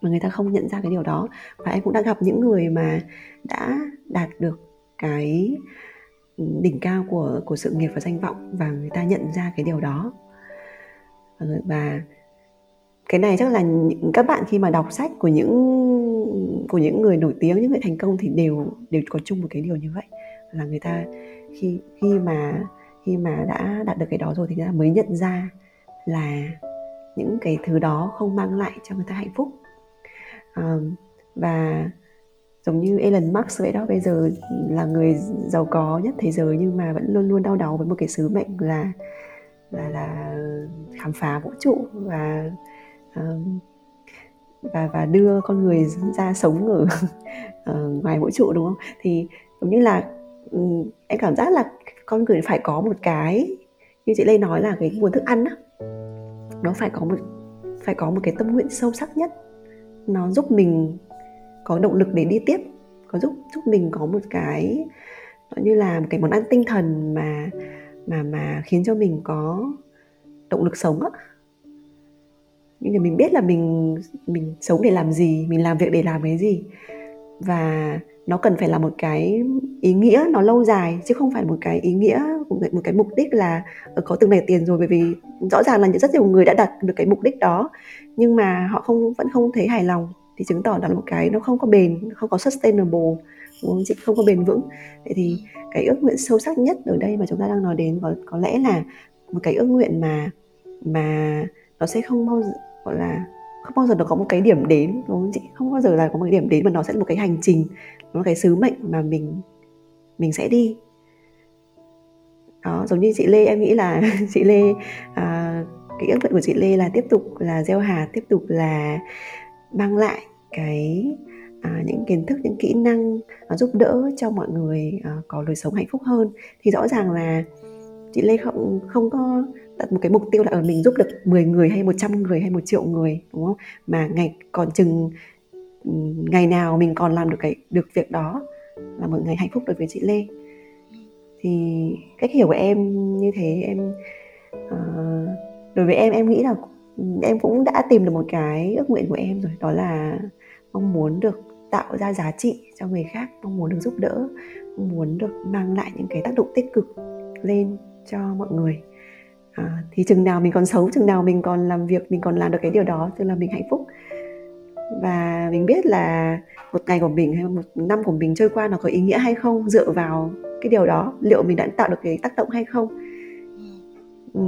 Mà người ta không nhận ra cái điều đó. Và em cũng đã gặp những người mà đã đạt được cái ừ, đỉnh cao của của sự nghiệp và danh vọng và người ta nhận ra cái điều đó. Ờ, và cái này chắc là những các bạn khi mà đọc sách của những của những người nổi tiếng những người thành công thì đều đều có chung một cái điều như vậy. Là người ta khi khi mà khi mà đã đạt được cái đó rồi thì người ta mới nhận ra là những cái thứ đó không mang lại cho người ta hạnh phúc. À, và giống như Elon Musk vậy đó bây giờ là người giàu có nhất thế giới nhưng mà vẫn luôn luôn đau đầu với một cái sứ mệnh là là là khám phá vũ trụ và và và đưa con người ra sống ở, uh, (laughs) ngoài vũ trụ đúng không? Thì giống như là em cảm giác là con người phải có một cái như chị Lê nói là cái nguồn thức ăn á. Nó phải có một phải có một cái tâm nguyện sâu sắc nhất. Nó giúp mình có động lực để đi tiếp có giúp giúp mình có một cái như là một cái món ăn tinh thần mà mà mà khiến cho mình có động lực sống á nhưng mà mình biết là mình mình sống để làm gì, mình làm việc để làm cái gì. Và nó cần phải là một cái ý nghĩa nó lâu dài, chứ không phải một cái ý nghĩa, một cái mục đích là ờ, có từng này tiền rồi, bởi vì rõ ràng là rất nhiều người đã đạt được cái mục đích đó, nhưng mà họ không, vẫn không thấy hài lòng. Thì chứng tỏ đó là một cái nó không có bền, không có sustainable, đúng không? không có bền vững. Vậy thì cái ước nguyện sâu sắc nhất ở đây mà chúng ta đang nói đến có có lẽ là một cái ước nguyện mà mà nó sẽ không bao giờ gọi là không bao giờ nó có một cái điểm đến đúng không chị? Không bao giờ là có một cái điểm đến mà nó sẽ là một cái hành trình nó là cái sứ mệnh mà mình mình sẽ đi. Đó giống như chị Lê em nghĩ là (laughs) chị Lê à, cái ước nguyện của chị Lê là tiếp tục là gieo hạt tiếp tục là mang lại cái à, những kiến thức những kỹ năng à, giúp đỡ cho mọi người à, có đời sống hạnh phúc hơn. Thì rõ ràng là chị Lê không không có đặt một cái mục tiêu là ở mình giúp được 10 người hay 100 người hay một triệu người đúng không? Mà ngày còn chừng ngày nào mình còn làm được cái được việc đó là một ngày hạnh phúc đối với chị Lê. Thì cách hiểu của em như thế em uh, đối với em em nghĩ là em cũng đã tìm được một cái ước nguyện của em rồi đó là mong muốn được tạo ra giá trị cho người khác mong muốn được giúp đỡ mong muốn được mang lại những cái tác động tích cực lên cho mọi người à, thì chừng nào mình còn sống chừng nào mình còn làm việc mình còn làm được cái điều đó tức là mình hạnh phúc và mình biết là một ngày của mình hay một năm của mình trôi qua nó có ý nghĩa hay không dựa vào cái điều đó liệu mình đã tạo được cái tác động hay không ừ.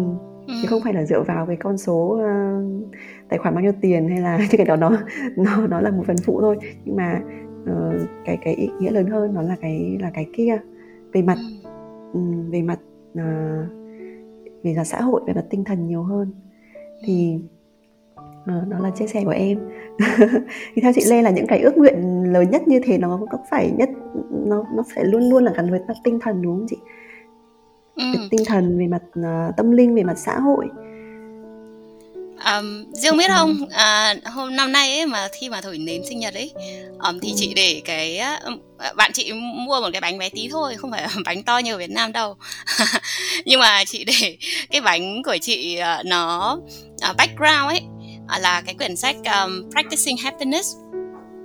Ừ. chứ không phải là dựa vào cái con số uh, tài khoản bao nhiêu tiền hay là (laughs) cái đó nó nó nó là một phần phụ thôi nhưng mà uh, cái cái ý nghĩa lớn hơn nó là cái là cái kia về mặt um, về mặt uh, về mặt xã hội về mặt tinh thần nhiều hơn. Thì ờ, đó là chia sẻ của em. (laughs) Thì theo chị Lê là những cái ước nguyện lớn nhất như thế nó có phải nhất nó nó phải luôn luôn là gắn với mặt tinh thần đúng không chị? Ừ. tinh thần về mặt uh, tâm linh về mặt xã hội Um, Dương biết không, à, hôm năm nay ấy mà khi mà thổi nến sinh nhật ấy, um, thì chị để cái um, bạn chị mua một cái bánh bé tí thôi, không phải (laughs) bánh to như ở Việt Nam đâu. (laughs) Nhưng mà chị để (laughs) cái bánh của chị uh, nó uh, background ấy uh, là cái quyển sách um, Practicing Happiness.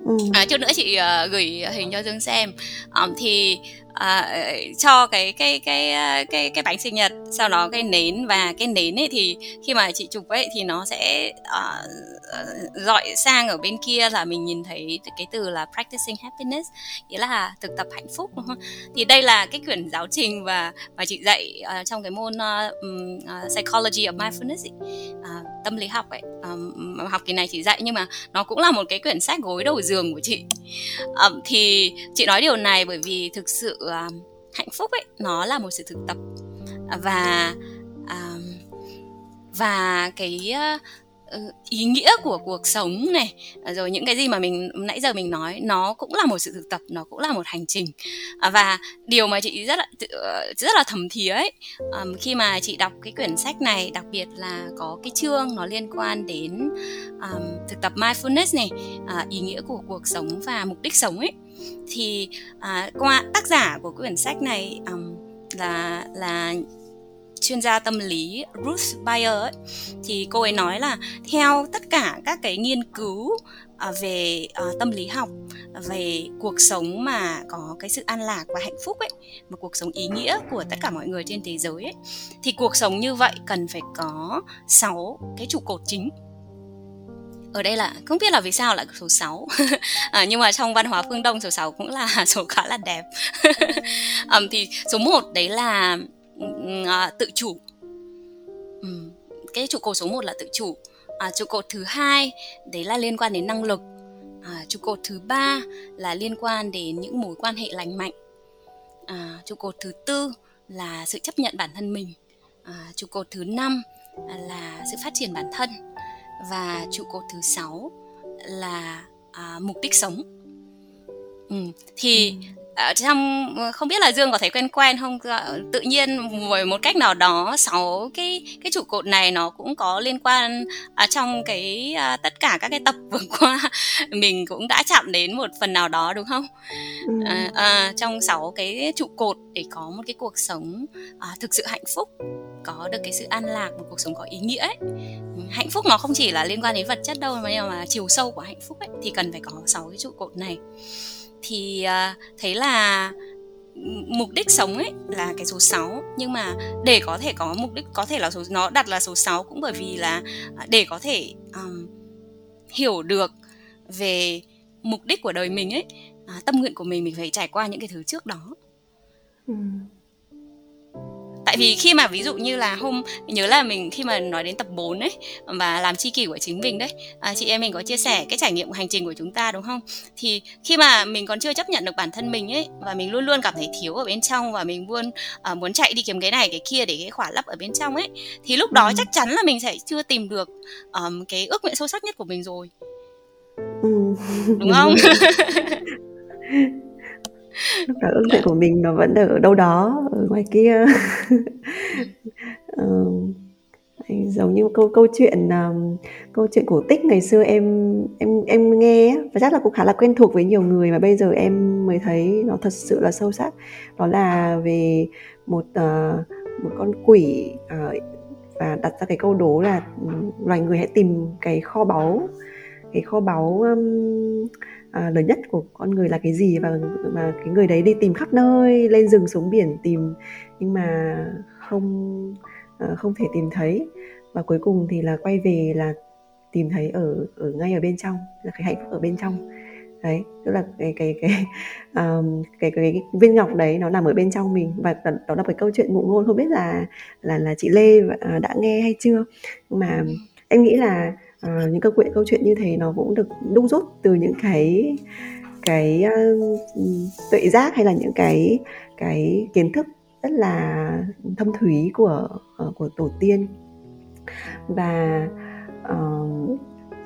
Ừ. À, chút nữa chị uh, gửi hình cho Dương xem. Um, thì à, cho cái cái cái ờ, cái cái bánh sinh nhật sau đó cái nến. Và cái nến ấy thì khi mà chị chụp ấy thì nó sẽ uh, dọi sang ở bên kia là mình nhìn thấy cái từ là practicing happiness nghĩa là thực tập hạnh phúc đúng không? thì đây là cái quyển giáo trình và và chị dạy uh, trong cái môn uh, uh, psychology of mindfulness ấy, uh, tâm lý học ấy. Um, học kỳ này chị dạy nhưng mà nó cũng là một cái quyển sách gối đầu giường của chị. Um, thì chị nói điều này bởi vì thực sự uh, hạnh phúc ấy nó là một sự thực tập. Và uh, và cái Ờ, ý nghĩa của cuộc sống này. Ờ, rồi những cái gì mà mình nãy giờ mình nói nó cũng là một sự thực tập nó cũng là một hành trình. Ờ, và điều mà chị rất là rất là thầm thía ấy khi mà chị đọc cái quyển sách này đặc biệt là có cái chương nó liên quan đến um, thực tập mindfulness này uh, ý nghĩa của cuộc sống và mục đích sống ấy thì uh, qua tác giả của quyển sách này um, là là chuyên gia tâm lý Ruth Bayer ấy, thì cô ấy nói là theo tất cả các cái nghiên cứu à, về uh, tâm lý học về cuộc sống mà có cái sự an lạc và hạnh phúc ấy một cuộc sống ý nghĩa của tất cả mọi người trên thế giới ấy thì cuộc sống như vậy cần phải có 6 cái trụ cột chính. Ở đây là không biết là vì sao lại số 6 (laughs) à, nhưng mà trong văn hóa phương Đông số 6 cũng là (laughs) số khá là đẹp. (laughs) Um, thì số 1 đấy là à, tự chủ. Ừ. cái trụ cột số 1 là tự chủ. À, trụ cột thứ hai đấy là liên quan đến năng lực. À, trụ cột thứ ba là liên quan đến những mối quan hệ lành mạnh. À, trụ cột thứ tư là sự chấp nhận bản thân mình. À, trụ cột thứ năm là sự phát triển bản thân. Và trụ cột thứ sáu là à, mục đích sống. Ừ. thì ở trong không biết là dương có thấy quen quen không? Tự nhiên với một cách nào đó sáu cái cái trụ cột này nó cũng có liên quan à, trong cái à, tất cả các cái tập vừa (laughs) qua. Mình cũng đã chạm đến một phần nào đó đúng không? Ừ. à, à, trong sáu cái trụ cột để có một cái cuộc sống à, thực sự hạnh phúc có được cái sự an lạc một cuộc sống có ý nghĩa ấy. Hạnh phúc nó không chỉ là liên quan đến vật chất đâu mà mà chiều sâu của hạnh phúc ấy thì cần phải có sáu cái trụ cột này thì uh, thấy là mục đích sống ấy là cái số 6 nhưng mà để có thể có mục đích có thể là số nó đặt là số 6 cũng bởi vì là à, để có thể um, hiểu được về mục đích của đời mình ấy à, tâm nguyện của mình mình phải trải qua những cái thứ trước đó. Ừ tại vì khi mà ví dụ như là hôm nhớ là mình khi mà nói đến tập 4 ấy và làm chi kỷ của chính mình đấy à, chị em mình có chia sẻ cái trải nghiệm hành trình của chúng ta đúng không thì khi mà mình còn chưa chấp nhận được bản thân mình ấy và mình luôn luôn cảm thấy thiếu ở bên trong và mình luôn uh, muốn chạy đi kiếm cái này cái kia để cái khỏa lấp ở bên trong ấy thì lúc đó ừ. chắc chắn là mình sẽ chưa tìm được um, cái ước nguyện sâu sắc nhất của mình rồi ừ. đúng không (laughs) (laughs) lúc đó ước nguyện của mình nó vẫn ở đâu đó ở ngoài kia. (laughs) Ừ, giống như câu câu chuyện um, câu chuyện cổ tích ngày xưa em em em nghe và chắc là cũng khá là quen thuộc với nhiều người mà bây giờ em mới thấy nó thật sự là sâu sắc. Đó là về một uh, một con quỷ uh, và đặt ra cái câu đố là loài người hãy tìm cái kho báu cái kho báu um, à, lớn nhất của con người là cái gì và mà cái người đấy đi tìm khắp nơi lên rừng xuống biển tìm nhưng mà không à, không thể tìm thấy. Và cuối cùng thì là quay về là tìm thấy ở ở ngay ở bên trong là cái hạnh phúc ở bên trong. Đấy tức là cái cái cái (laughs) um, cái, cái, cái viên ngọc đấy nó nằm ở bên trong mình và đó là cái câu chuyện ngụ ngôn không biết là là là chị Lê à, đã nghe hay chưa? Nhưng mà em nghĩ là uh, những câu chuyện câu chuyện như thế nó cũng được đúc rút từ những cái cái uh, tuệ giác hay là những cái cái kiến thức rất là thâm thúy của uh, của tổ tiên. Và uh,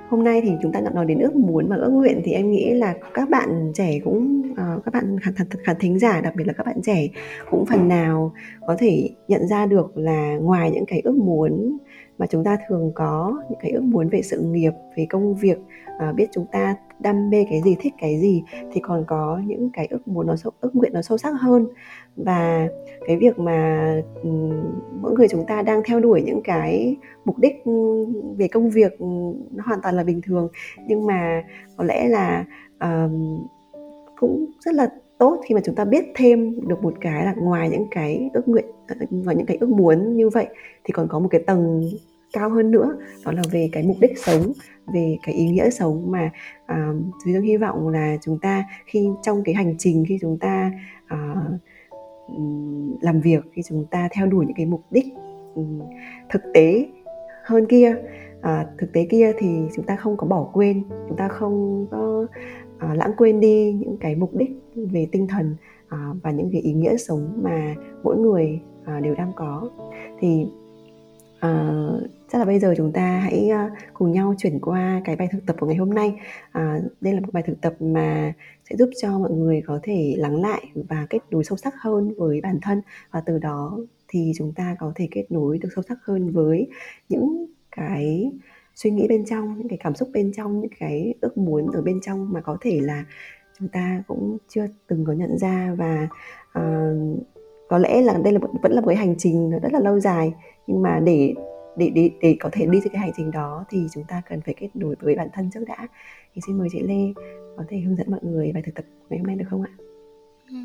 hôm nay thì chúng ta nói đến ước muốn và ước nguyện thì em nghĩ là các bạn trẻ cũng uh, các bạn khán, khán thính giả đặc biệt là các bạn trẻ cũng phần nào có thể nhận ra được là ngoài những cái ước muốn mà chúng ta thường có những cái ước muốn về sự nghiệp về công việc à, biết chúng ta đam mê cái gì thích cái gì thì còn có những cái ước muốn nó sâu ước nguyện nó sâu sắc hơn. Và cái việc mà um, mỗi người chúng ta đang theo đuổi những cái mục đích về công việc nó hoàn toàn là bình thường. Nhưng mà có lẽ là um, cũng rất là tốt khi mà chúng ta biết thêm được một cái là ngoài những cái ước nguyện ờ, và những cái ước muốn như vậy thì còn có một cái tầng cao hơn nữa đó là về cái mục đích sống về cái ý nghĩa sống mà ờ, uh, chúng hy vọng là chúng ta khi trong cái hành trình khi chúng ta uh, làm việc khi chúng ta theo đuổi những cái mục đích um, thực tế hơn kia uh, thực tế kia thì chúng ta không có bỏ quên chúng ta không có à, lãng quên đi những cái mục đích về tinh thần à, và những cái ý nghĩa sống mà mỗi người à, đều đang có. Thì à, chắc là bây giờ chúng ta hãy à, cùng nhau chuyển qua cái bài thực tập của ngày hôm nay. À, đây là một bài thực tập mà sẽ giúp cho mọi người có thể lắng lại và kết nối sâu sắc hơn với bản thân. Và từ đó thì chúng ta có thể kết nối được sâu sắc hơn với những cái suy nghĩ bên trong những cái cảm xúc bên trong những cái ước muốn ở bên trong mà có thể là chúng ta cũng chưa từng có nhận ra và uh, có lẽ là đây là vẫn là một cái hành trình rất là lâu dài. Nhưng mà để để để để có thể đi trên cái hành trình đó thì chúng ta cần phải kết nối với bản thân trước đã. Thì xin mời chị Lê có thể hướng dẫn mọi người bài thực tập ngày hôm nay được không ạ? Ừ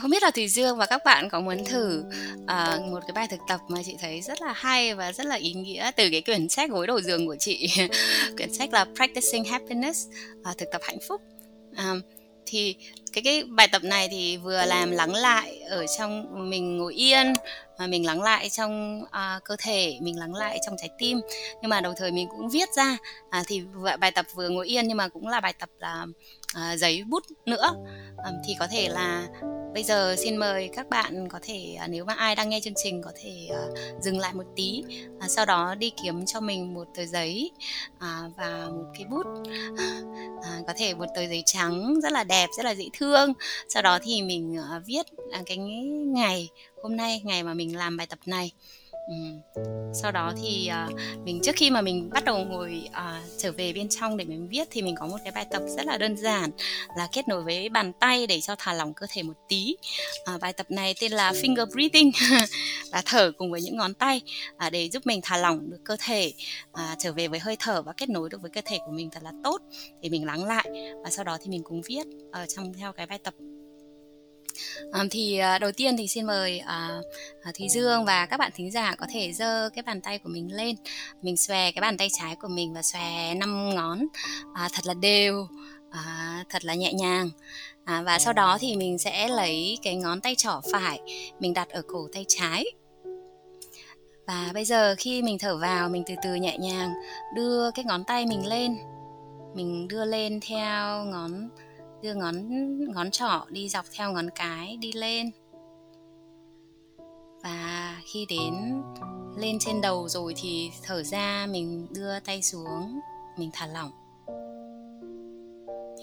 không biết là thùy dương và các bạn có muốn thử uh, một cái bài thực tập mà chị thấy rất là hay và rất là ý nghĩa từ cái quyển sách gối đầu giường của chị. (laughs) Quyển sách là practicing happiness uh, thực tập hạnh phúc. Uh, thì cái cái bài tập này thì vừa làm lắng lại ở trong mình ngồi yên mà mình lắng lại trong uh, cơ thể mình lắng lại trong trái tim. Nhưng mà đồng thời mình cũng viết ra à, thì bài tập vừa ngồi yên nhưng mà cũng là bài tập là uh, giấy bút nữa. Um, thì có thể là bây giờ xin mời các bạn có thể à, nếu mà ai đang nghe chương trình có thể à, dừng lại một tí à, sau đó đi kiếm cho mình một tờ giấy và một cái bút. Có thể một tờ giấy trắng rất là đẹp, rất là dễ thương. Sau đó thì mình viết cái ngày hôm nay, ngày mà mình làm bài tập này. Ừ. sau đó thì uh, mình trước khi mà mình bắt đầu ngồi uh, trở về bên trong để mình viết thì mình có một cái bài tập rất là đơn giản là kết nối với bàn tay để cho thả lỏng cơ thể một tí uh, bài tập này tên là finger breathing (laughs) là thở cùng với những ngón tay uh, để giúp mình thả lỏng được cơ thể uh, trở về với hơi thở và kết nối được với cơ thể của mình thật là tốt để mình lắng lại và sau đó thì mình cũng viết ở trong theo cái bài tập Um, thì uh, đầu tiên thì xin mời uh, Thúy Dương và các bạn thính giả có thể giơ cái bàn tay của mình lên. Mình xòe cái bàn tay trái của mình và xòe năm ngón uh, thật là đều uh, thật là nhẹ nhàng. À, và sau đó thì mình sẽ lấy cái ngón tay trỏ phải mình đặt ở cổ tay trái. Và bây giờ khi mình thở vào mình từ từ nhẹ nhàng đưa cái ngón tay mình lên. Mình đưa lên theo ngón đưa ngón ngón trỏ đi dọc theo ngón cái, đi lên. Và khi đến, lên trên đầu rồi thì thở ra, mình đưa tay xuống, mình thả lỏng.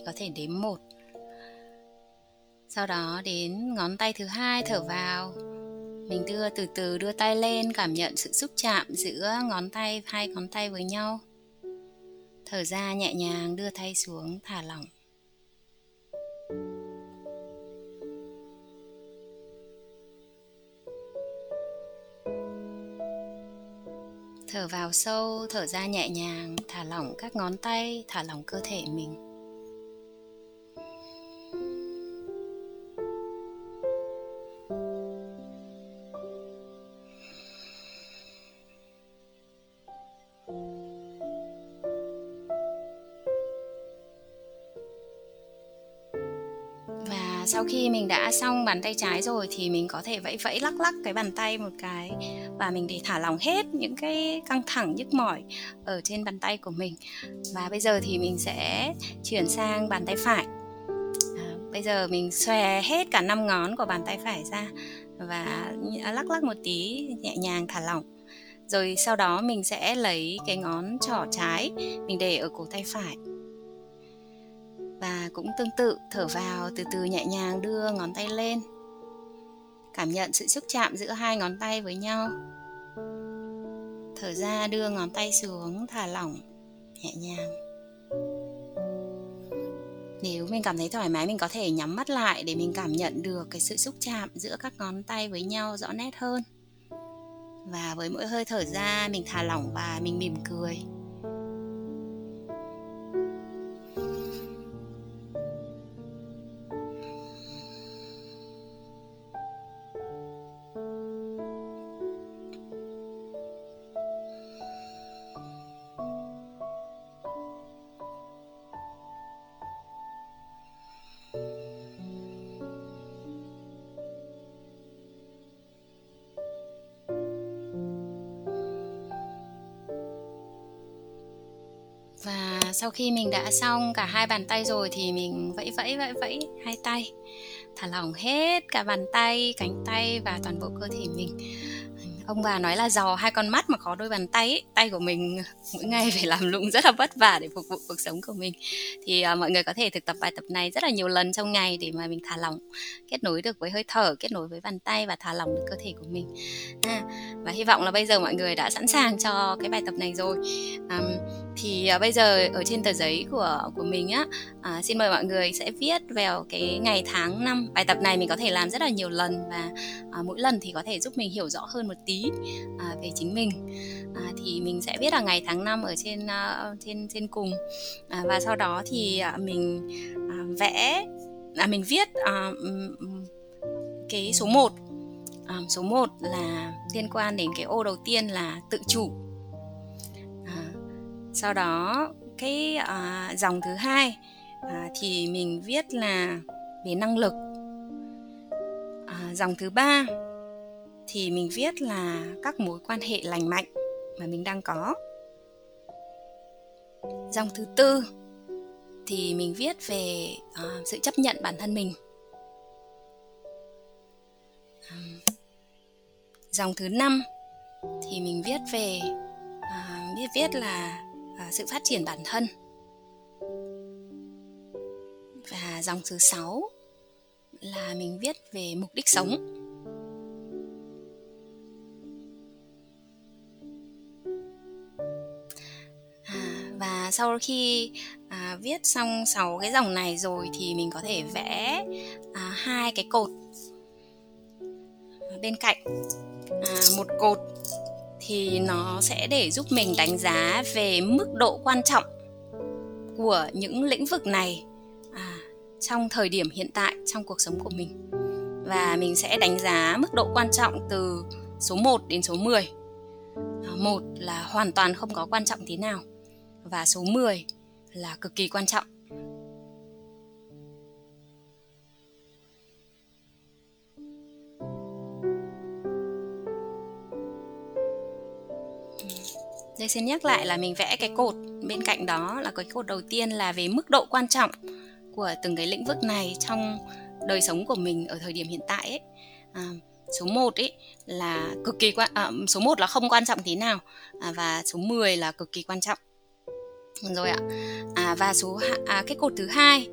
Có thể đếm một. Sau đó đến ngón tay thứ hai thở vào. Mình đưa, từ từ đưa tay lên, cảm nhận sự xúc chạm giữa ngón tay, hai ngón tay với nhau. Thở ra nhẹ nhàng, đưa tay xuống, thả lỏng thở vào sâu, thở ra nhẹ nhàng, thả lỏng các ngón tay, thả lỏng cơ thể mình. Sau khi mình đã xong bàn tay trái rồi thì mình có thể vẫy vẫy lắc lắc cái bàn tay một cái và mình để thả lỏng hết những cái căng thẳng nhức mỏi ở trên bàn tay của mình. Và bây giờ thì mình sẽ chuyển sang bàn tay phải. À, bây giờ mình xòe hết cả năm ngón của bàn tay phải ra và lắc lắc một tí nhẹ nhàng thả lỏng. Rồi sau đó mình sẽ lấy cái ngón trỏ trái mình để ở cổ tay phải và cũng tương tự, thở vào từ từ nhẹ nhàng đưa ngón tay lên. Cảm nhận sự xúc chạm giữa hai ngón tay với nhau. Thở ra đưa ngón tay xuống, thả lỏng, nhẹ nhàng. Nếu mình cảm thấy thoải mái, mình có thể nhắm mắt lại để mình cảm nhận được cái sự xúc chạm giữa các ngón tay với nhau rõ nét hơn. Và với mỗi hơi thở ra, mình thả lỏng và mình mỉm cười. Sau khi mình đã xong cả hai bàn tay rồi thì mình vẫy vẫy vẫy vẫy hai tay. Thả lỏng hết cả bàn tay, cánh tay và toàn bộ cơ thể mình ông bà nói là giàu hai con mắt mà khó đôi bàn tay ấy, tay của mình (laughs) mỗi ngày phải làm lụng rất là vất vả để phục vụ cuộc sống của mình. Thì uh, mọi người có thể thực tập bài tập này rất là nhiều lần trong ngày để mà mình thả lỏng kết nối được với hơi thở kết nối với bàn tay và thả lỏng được cơ thể của mình. À, và hy vọng là bây giờ mọi người đã sẵn sàng cho cái bài tập này rồi. Um, thì uh, bây giờ ở trên tờ giấy của của mình á uh, xin mời mọi người sẽ viết vào cái ngày tháng năm. Bài tập này mình có thể làm rất là nhiều lần và uh, mỗi lần thì có thể giúp mình hiểu rõ hơn một tí à, về chính mình. À, thì mình sẽ viết là ngày tháng năm ở trên uh, trên trên cùng. À, và sau đó thì uh, mình uh, vẽ à, mình viết uh, cái số 1 à, số 1 là liên quan đến cái ô đầu tiên là tự chủ. À, sau đó cái uh, dòng thứ hai à, thì mình viết là về năng lực. À, dòng thứ ba thì mình viết là các mối quan hệ lành mạnh mà mình đang có. Dòng thứ tư thì mình viết về uh, sự chấp nhận bản thân mình. Um, dòng thứ năm thì mình viết về uh, viết viết là uh, sự phát triển bản thân. Và dòng thứ sáu là mình viết về mục đích sống. Và sau khi à, viết xong 6 cái dòng này rồi thì mình có thể vẽ à, hai cái cột bên cạnh. À, một cột thì nó sẽ để giúp mình đánh giá về mức độ quan trọng của những lĩnh vực này à, trong thời điểm hiện tại trong cuộc sống của mình. Và mình sẽ đánh giá mức độ quan trọng từ số 1 đến số 10 à, ờ, một là hoàn toàn không có quan trọng tí nào và số 10 là cực kỳ quan trọng. Đây xin nhắc lại là mình vẽ cái cột bên cạnh đó là cái cột đầu tiên là về mức độ quan trọng của từng cái lĩnh vực này trong đời sống của mình ở thời điểm hiện tại ấy. À, số 1 ấy là cực kỳ quan à, số 1 là không quan trọng tí nào à, và số 10 là cực kỳ quan trọng rồi ạ. À, và số à, cái cột thứ hai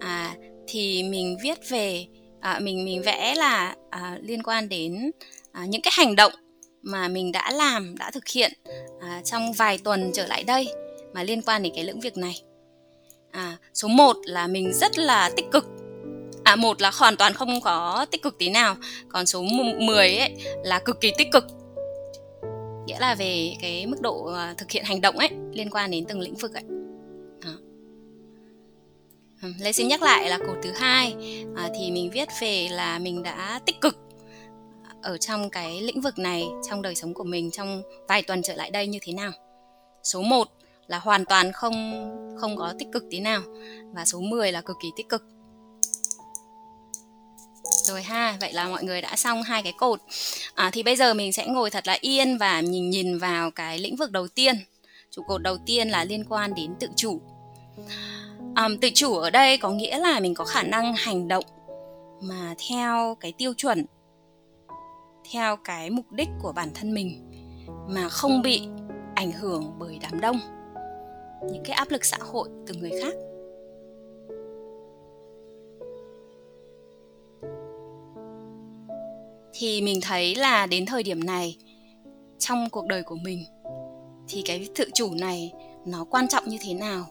à, thì mình viết về à, mình mình vẽ là à, liên quan đến à, những cái hành động mà mình đã làm đã thực hiện à, trong vài tuần trở lại đây mà liên quan đến cái lĩnh vực này. À, số 1 là mình rất là tích cực. À một là hoàn toàn không có tích cực tí nào. Còn số 10 ấy là cực kỳ tích cực nghĩa là về cái mức độ ờ, thực hiện hành động ấy liên quan đến từng lĩnh vực ấy Đó. Lê xin nhắc lại là cột thứ hai à, thì mình viết về là mình đã tích cực ở trong cái lĩnh vực này trong đời sống của mình trong vài tuần trở lại đây như thế nào. Số 1 là hoàn toàn không không có tích cực tí nào và số 10 là cực kỳ tích cực rồi ha vậy là mọi người đã xong hai cái cột. À, thì bây giờ mình sẽ ngồi thật là yên và nhìn nhìn vào cái lĩnh vực đầu tiên. Trụ cột đầu tiên là liên quan đến tự chủ. À, tự chủ ở đây có nghĩa là mình có khả năng hành động mà theo cái tiêu chuẩn theo cái mục đích của bản thân mình mà không bị ảnh hưởng bởi đám đông những cái áp lực xã hội từ người khác. Thì mình thấy là đến thời điểm này trong cuộc đời của mình thì cái tự chủ này nó quan trọng như thế nào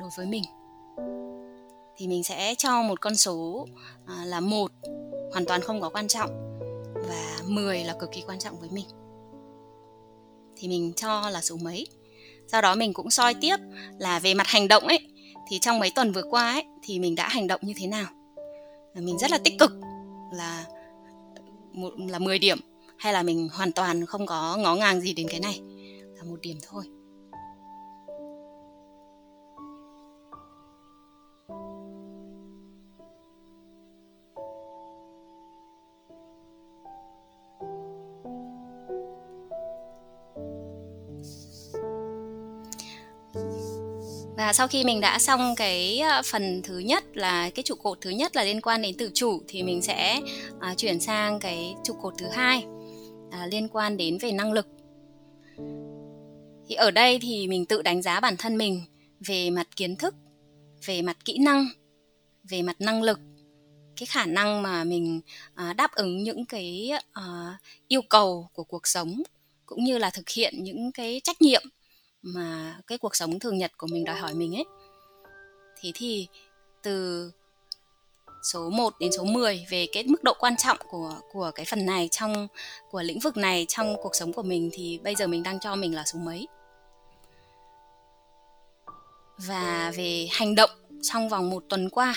đối với mình? Thì mình sẽ cho một con số à, là một hoàn toàn không có quan trọng và 10 là cực kỳ quan trọng với mình. Thì mình cho là số mấy? Sau đó mình cũng soi tiếp là về mặt hành động ấy thì trong mấy tuần vừa qua ấy thì mình đã hành động như thế nào? Mình rất là tích cực là một, là 10 điểm, hay là mình hoàn toàn không có ngó ngàng gì đến cái này? Là một điểm thôi. Sau khi mình đã xong cái ờ, phần thứ nhất là cái trụ cột thứ nhất là liên quan đến tự chủ thì mình sẽ à, chuyển sang cái trụ cột thứ hai à, liên quan đến về năng lực. Thì ở đây thì mình tự đánh giá bản thân mình về mặt kiến thức về mặt kỹ năng về mặt năng lực. Cái khả năng mà mình à, đáp ứng những cái à, yêu cầu của cuộc sống cũng như là thực hiện những cái trách nhiệm mà cái cuộc sống thường nhật của mình đòi hỏi mình ấy thế thì từ số 1 đến số 10 về cái mức độ quan trọng của của cái phần này trong, của lĩnh vực này trong cuộc sống của mình thì bây giờ mình đang cho mình là số mấy. Và về hành động trong vòng một tuần qua,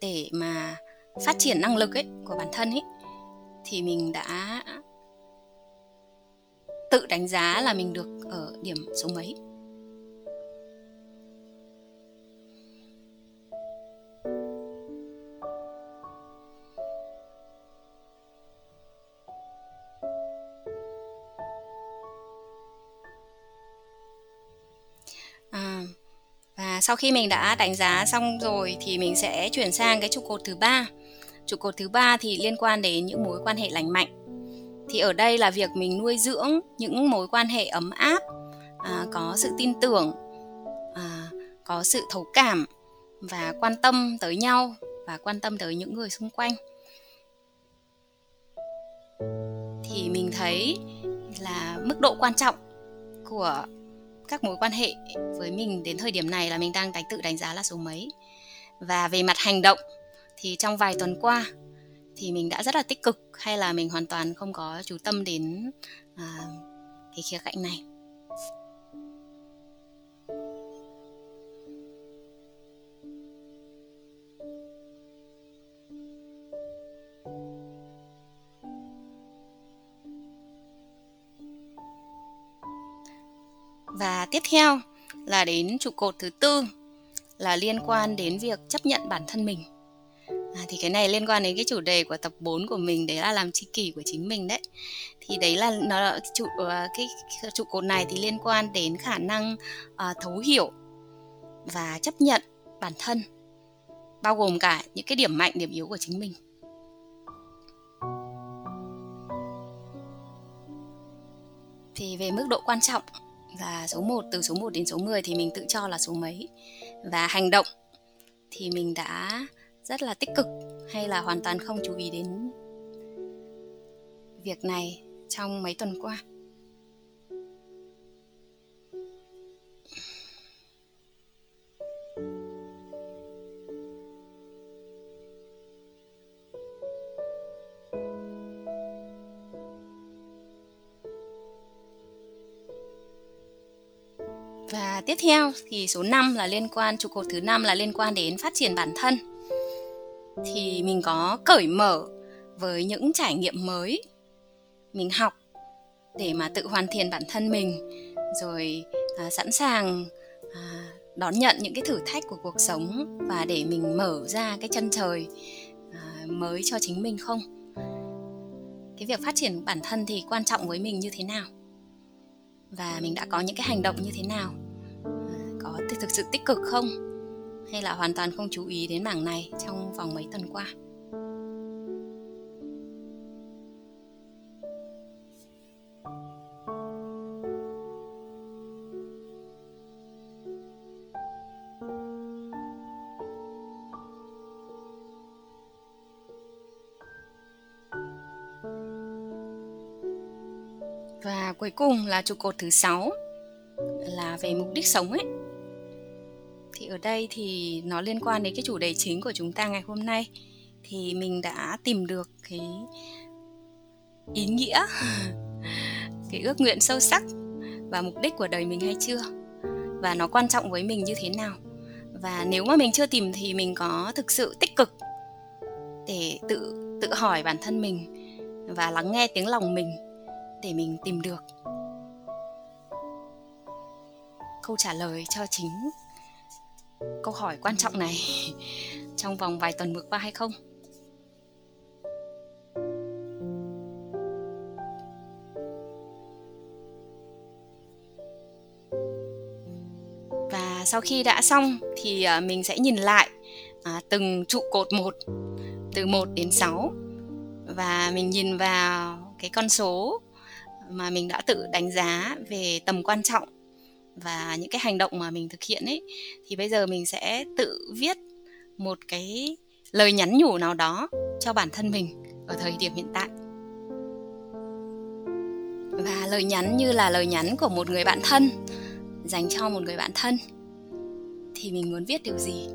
để mà phát triển năng lực ấy của bản thân ấy, thì mình đã tự đánh giá là mình được ở điểm số mấy? À, và sau khi mình đã đánh giá xong rồi thì mình sẽ chuyển sang cái trụ cột thứ ba. Trụ cột thứ ba thì liên quan đến những mối quan hệ lành mạnh thì ở đây là việc mình nuôi dưỡng những mối quan hệ ấm áp à, có sự tin tưởng à, có sự thấu cảm và quan tâm tới nhau và quan tâm tới những người xung quanh. Thì mình thấy là mức độ quan trọng của các mối quan hệ với mình đến thời điểm này là mình đang đánh tự đánh giá là số mấy. Và về mặt hành động thì trong vài tuần qua thì mình đã rất là tích cực hay là mình hoàn toàn không có chú tâm đến à, cái khía cạnh này? Và tiếp theo là đến trụ cột thứ tư là liên quan đến việc chấp nhận bản thân mình. À, thì cái này liên quan đến cái chủ đề của tập 4 của mình đấy là làm tri kỷ của chính mình đấy. Thì đấy là nó là trụ ờ, cái trụ cột này thì liên quan đến khả năng uh, thấu hiểu và chấp nhận bản thân bao gồm cả những cái điểm mạnh điểm yếu của chính mình. Thì về mức độ quan trọng là số 1 từ số 1 đến số 10 thì mình tự cho là số mấy. Và hành động thì mình đã rất là tích cực hay là hoàn toàn không chú ý đến việc này trong mấy tuần qua? Và tiếp theo thì số 5 là liên quan, trụ cột thứ năm là liên quan đến phát triển bản thân thì mình có cởi mở với những trải nghiệm mới. Mình học để mà tự hoàn thiện bản thân mình rồi à, sẵn sàng à, đón nhận những cái thử thách của cuộc sống và để mình mở ra cái chân trời à, mới cho chính mình không? Cái việc phát triển bản thân thì quan trọng với mình như thế nào? Và mình đã có những cái hành động như thế nào? À, có thực sự tích cực không? hay là hoàn toàn không chú ý đến mảng này trong vòng mấy tuần qua. Và cuối cùng là trụ cột thứ sáu, là về mục đích sống ấy thì ở đây thì nó liên quan đến cái chủ đề chính của chúng ta ngày hôm nay. Thì mình đã tìm được cái ý nghĩa, (laughs) cái ước nguyện sâu sắc và mục đích của đời mình hay chưa? Và nó quan trọng với mình như thế nào? Và nếu mà mình chưa tìm thì mình có thực sự tích cực để tự tự hỏi bản thân mình và lắng nghe tiếng lòng mình để mình tìm được câu trả lời cho chính câu hỏi quan trọng này trong vòng vài tuần vừa qua hay không? Và sau khi đã xong thì à, mình sẽ nhìn lại à, từng trụ cột một từ 1 đến 6 và mình nhìn vào cái con số mà mình đã tự đánh giá về tầm quan trọng và những cái hành động mà mình thực hiện ấy, thì bây giờ mình sẽ tự viết một cái lời nhắn nhủ nào đó cho bản thân mình ở thời điểm hiện tại. Và lời nhắn như là lời nhắn của một người bạn thân, dành cho một người bạn thân, thì mình muốn viết điều gì?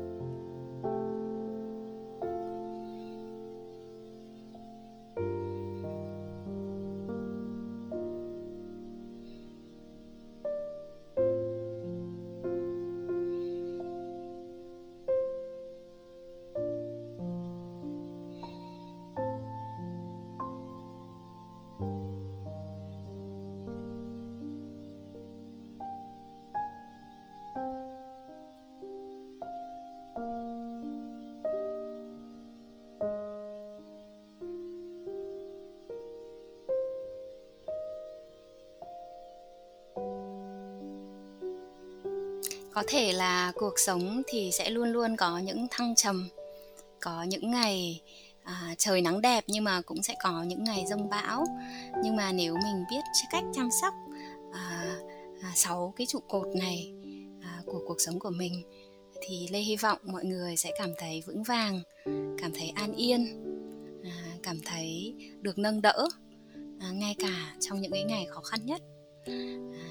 Có thể là cuộc sống thì sẽ luôn luôn có những thăng trầm có những ngày à, trời nắng đẹp nhưng mà cũng sẽ có những ngày rông bão. Nhưng mà nếu mình biết cách chăm sóc à, à, sáu cái trụ cột này à, của cuộc sống của mình thì lê hy vọng mọi người sẽ cảm thấy vững vàng cảm thấy an yên à, cảm thấy được nâng đỡ à, ngay cả trong những cái ngày khó khăn nhất. À,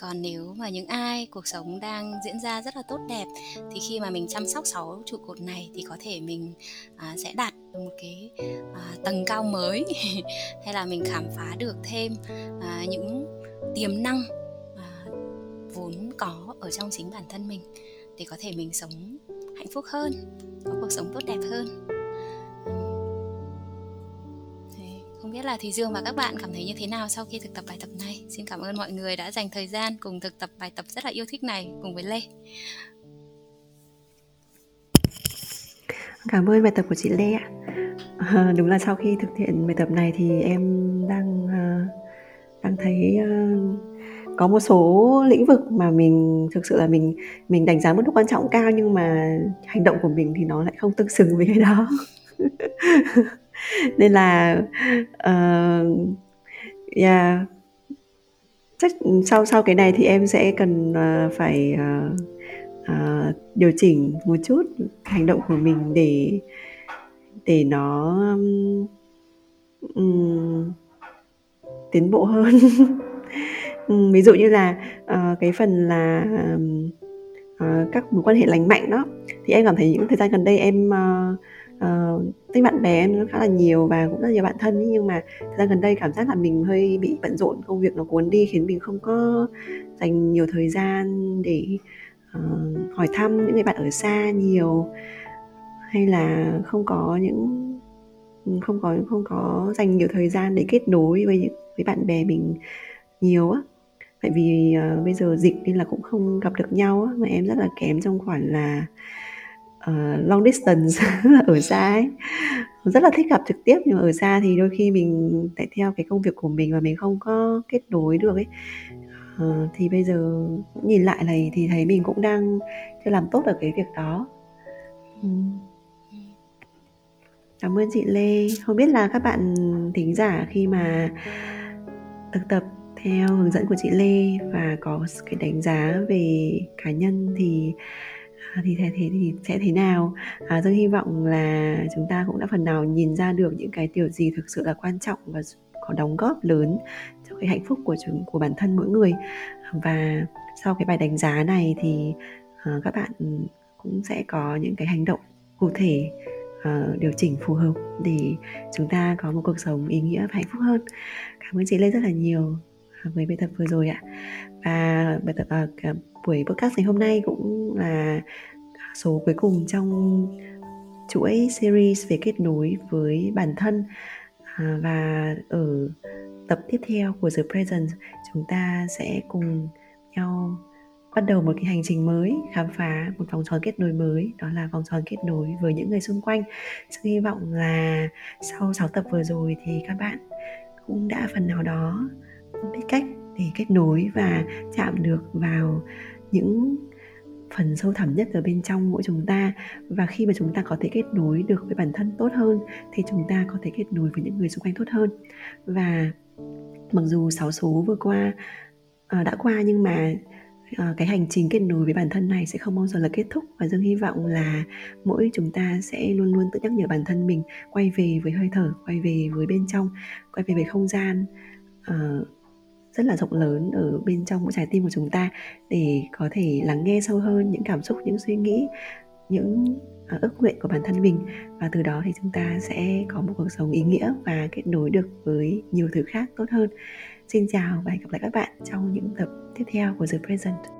còn nếu mà những ai cuộc sống đang diễn ra rất là tốt đẹp thì khi mà mình chăm sóc sáu trụ cột này thì có thể mình à, sẽ đạt được một cái à, tầng cao mới. (laughs) Hay là mình khám phá được thêm à, những tiềm năng à, vốn có ở trong chính bản thân mình để có thể mình sống hạnh phúc hơn có cuộc sống tốt đẹp hơn. Biết là Thùy Dương và các bạn cảm thấy như thế nào sau khi thực tập bài tập này? Xin cảm ơn mọi người đã dành thời gian cùng thực tập bài tập rất là yêu thích này cùng với Lê. Cảm ơn bài tập của chị Lê ạ. À, đúng là sau khi thực hiện bài tập này thì em đang uh, đang thấy uh, có một số lĩnh vực mà mình thực sự là mình mình đánh giá mức độ quan trọng cao nhưng mà hành động của mình thì nó lại không tương xứng với cái đó (laughs) nên là uh, yeah. Chắc sau sau cái này thì em sẽ cần uh, phải uh, uh, điều chỉnh một chút hành động của mình để để nó um, tiến bộ hơn. (laughs) Ví dụ như là uh, cái phần là uh, các mối quan hệ lành mạnh đó. Thì em cảm thấy những thời gian gần đây em uh, Ờ, uh, tính bạn bè nó khá là nhiều và cũng rất nhiều bạn thân nhưng mà thời gian gần đây cảm giác là mình hơi bị bận rộn công việc nó cuốn đi khiến mình không có dành nhiều thời gian để uh, hỏi thăm những người bạn ở xa nhiều. Hay là không có những ừ, không có không có dành nhiều thời gian để kết nối với những với bạn bè mình nhiều á. Tại vì uh, bây giờ dịch nên là cũng không gặp được nhau á mà em rất là kém trong khoản là uh, long distance (laughs) ở xa ấy. Rất là thích gặp trực tiếp nhưng mà ở xa thì đôi khi mình tại theo cái công việc của mình và mình không có kết nối được ấy. Uh, thì bây giờ nhìn lại này thì thấy mình cũng đang chưa làm tốt được cái việc đó. Cảm ơn chị lê. Không biết là các bạn thính giả khi mà thực tập theo hướng dẫn của chị lê và có cái đánh giá về cá nhân thì À, thì thế thì, thì sẽ thế nào? À, dương hy vọng là chúng ta cũng đã phần nào nhìn ra được những cái điều gì thực sự là quan trọng và có đóng góp lớn cho cái hạnh phúc của chúng của bản thân mỗi người. Và sau cái bài đánh giá này thì uh, các bạn cũng sẽ có những cái hành động cụ thể uh, điều chỉnh phù hợp để chúng ta có một cuộc sống ý nghĩa và hạnh phúc hơn. Cảm ơn chị lê rất là nhiều à, với bài tập vừa rồi ạ. Và bài tập uh, buổi podcast ngày hôm nay cũng là số cuối cùng trong chuỗi series về kết nối với bản thân. À, và ở tập tiếp theo của The Present chúng ta sẽ cùng nhau bắt đầu một cái hành trình mới khám phá một vòng tròn kết nối mới. Đó là vòng tròn kết nối với những người xung quanh. Sự hy vọng là sau 6 tập vừa rồi thì các bạn cũng đã phần nào đó biết cách để kết nối và chạm được vào những phần sâu thẳm nhất ở bên trong mỗi chúng ta. Và khi mà chúng ta có thể kết nối được với bản thân tốt hơn thì chúng ta có thể kết nối với những người xung quanh tốt hơn. Và mặc dù sáu số vừa qua uh, đã qua nhưng mà uh, cái hành trình kết nối với bản thân này sẽ không bao giờ là kết thúc. Và dương hy vọng là mỗi chúng ta sẽ luôn luôn tự nhắc nhở bản thân mình quay về với hơi thở quay về với bên trong quay về với không gian uh, rất là rộng lớn ở bên trong mỗi trái tim của chúng ta để có thể lắng nghe sâu hơn những cảm xúc, những suy nghĩ, những à, ước nguyện của bản thân mình. Và từ đó thì chúng ta sẽ có một cuộc sống ý nghĩa và kết nối được với nhiều thứ khác tốt hơn. Xin chào và hẹn gặp lại các bạn trong những tập tiếp theo của The Present.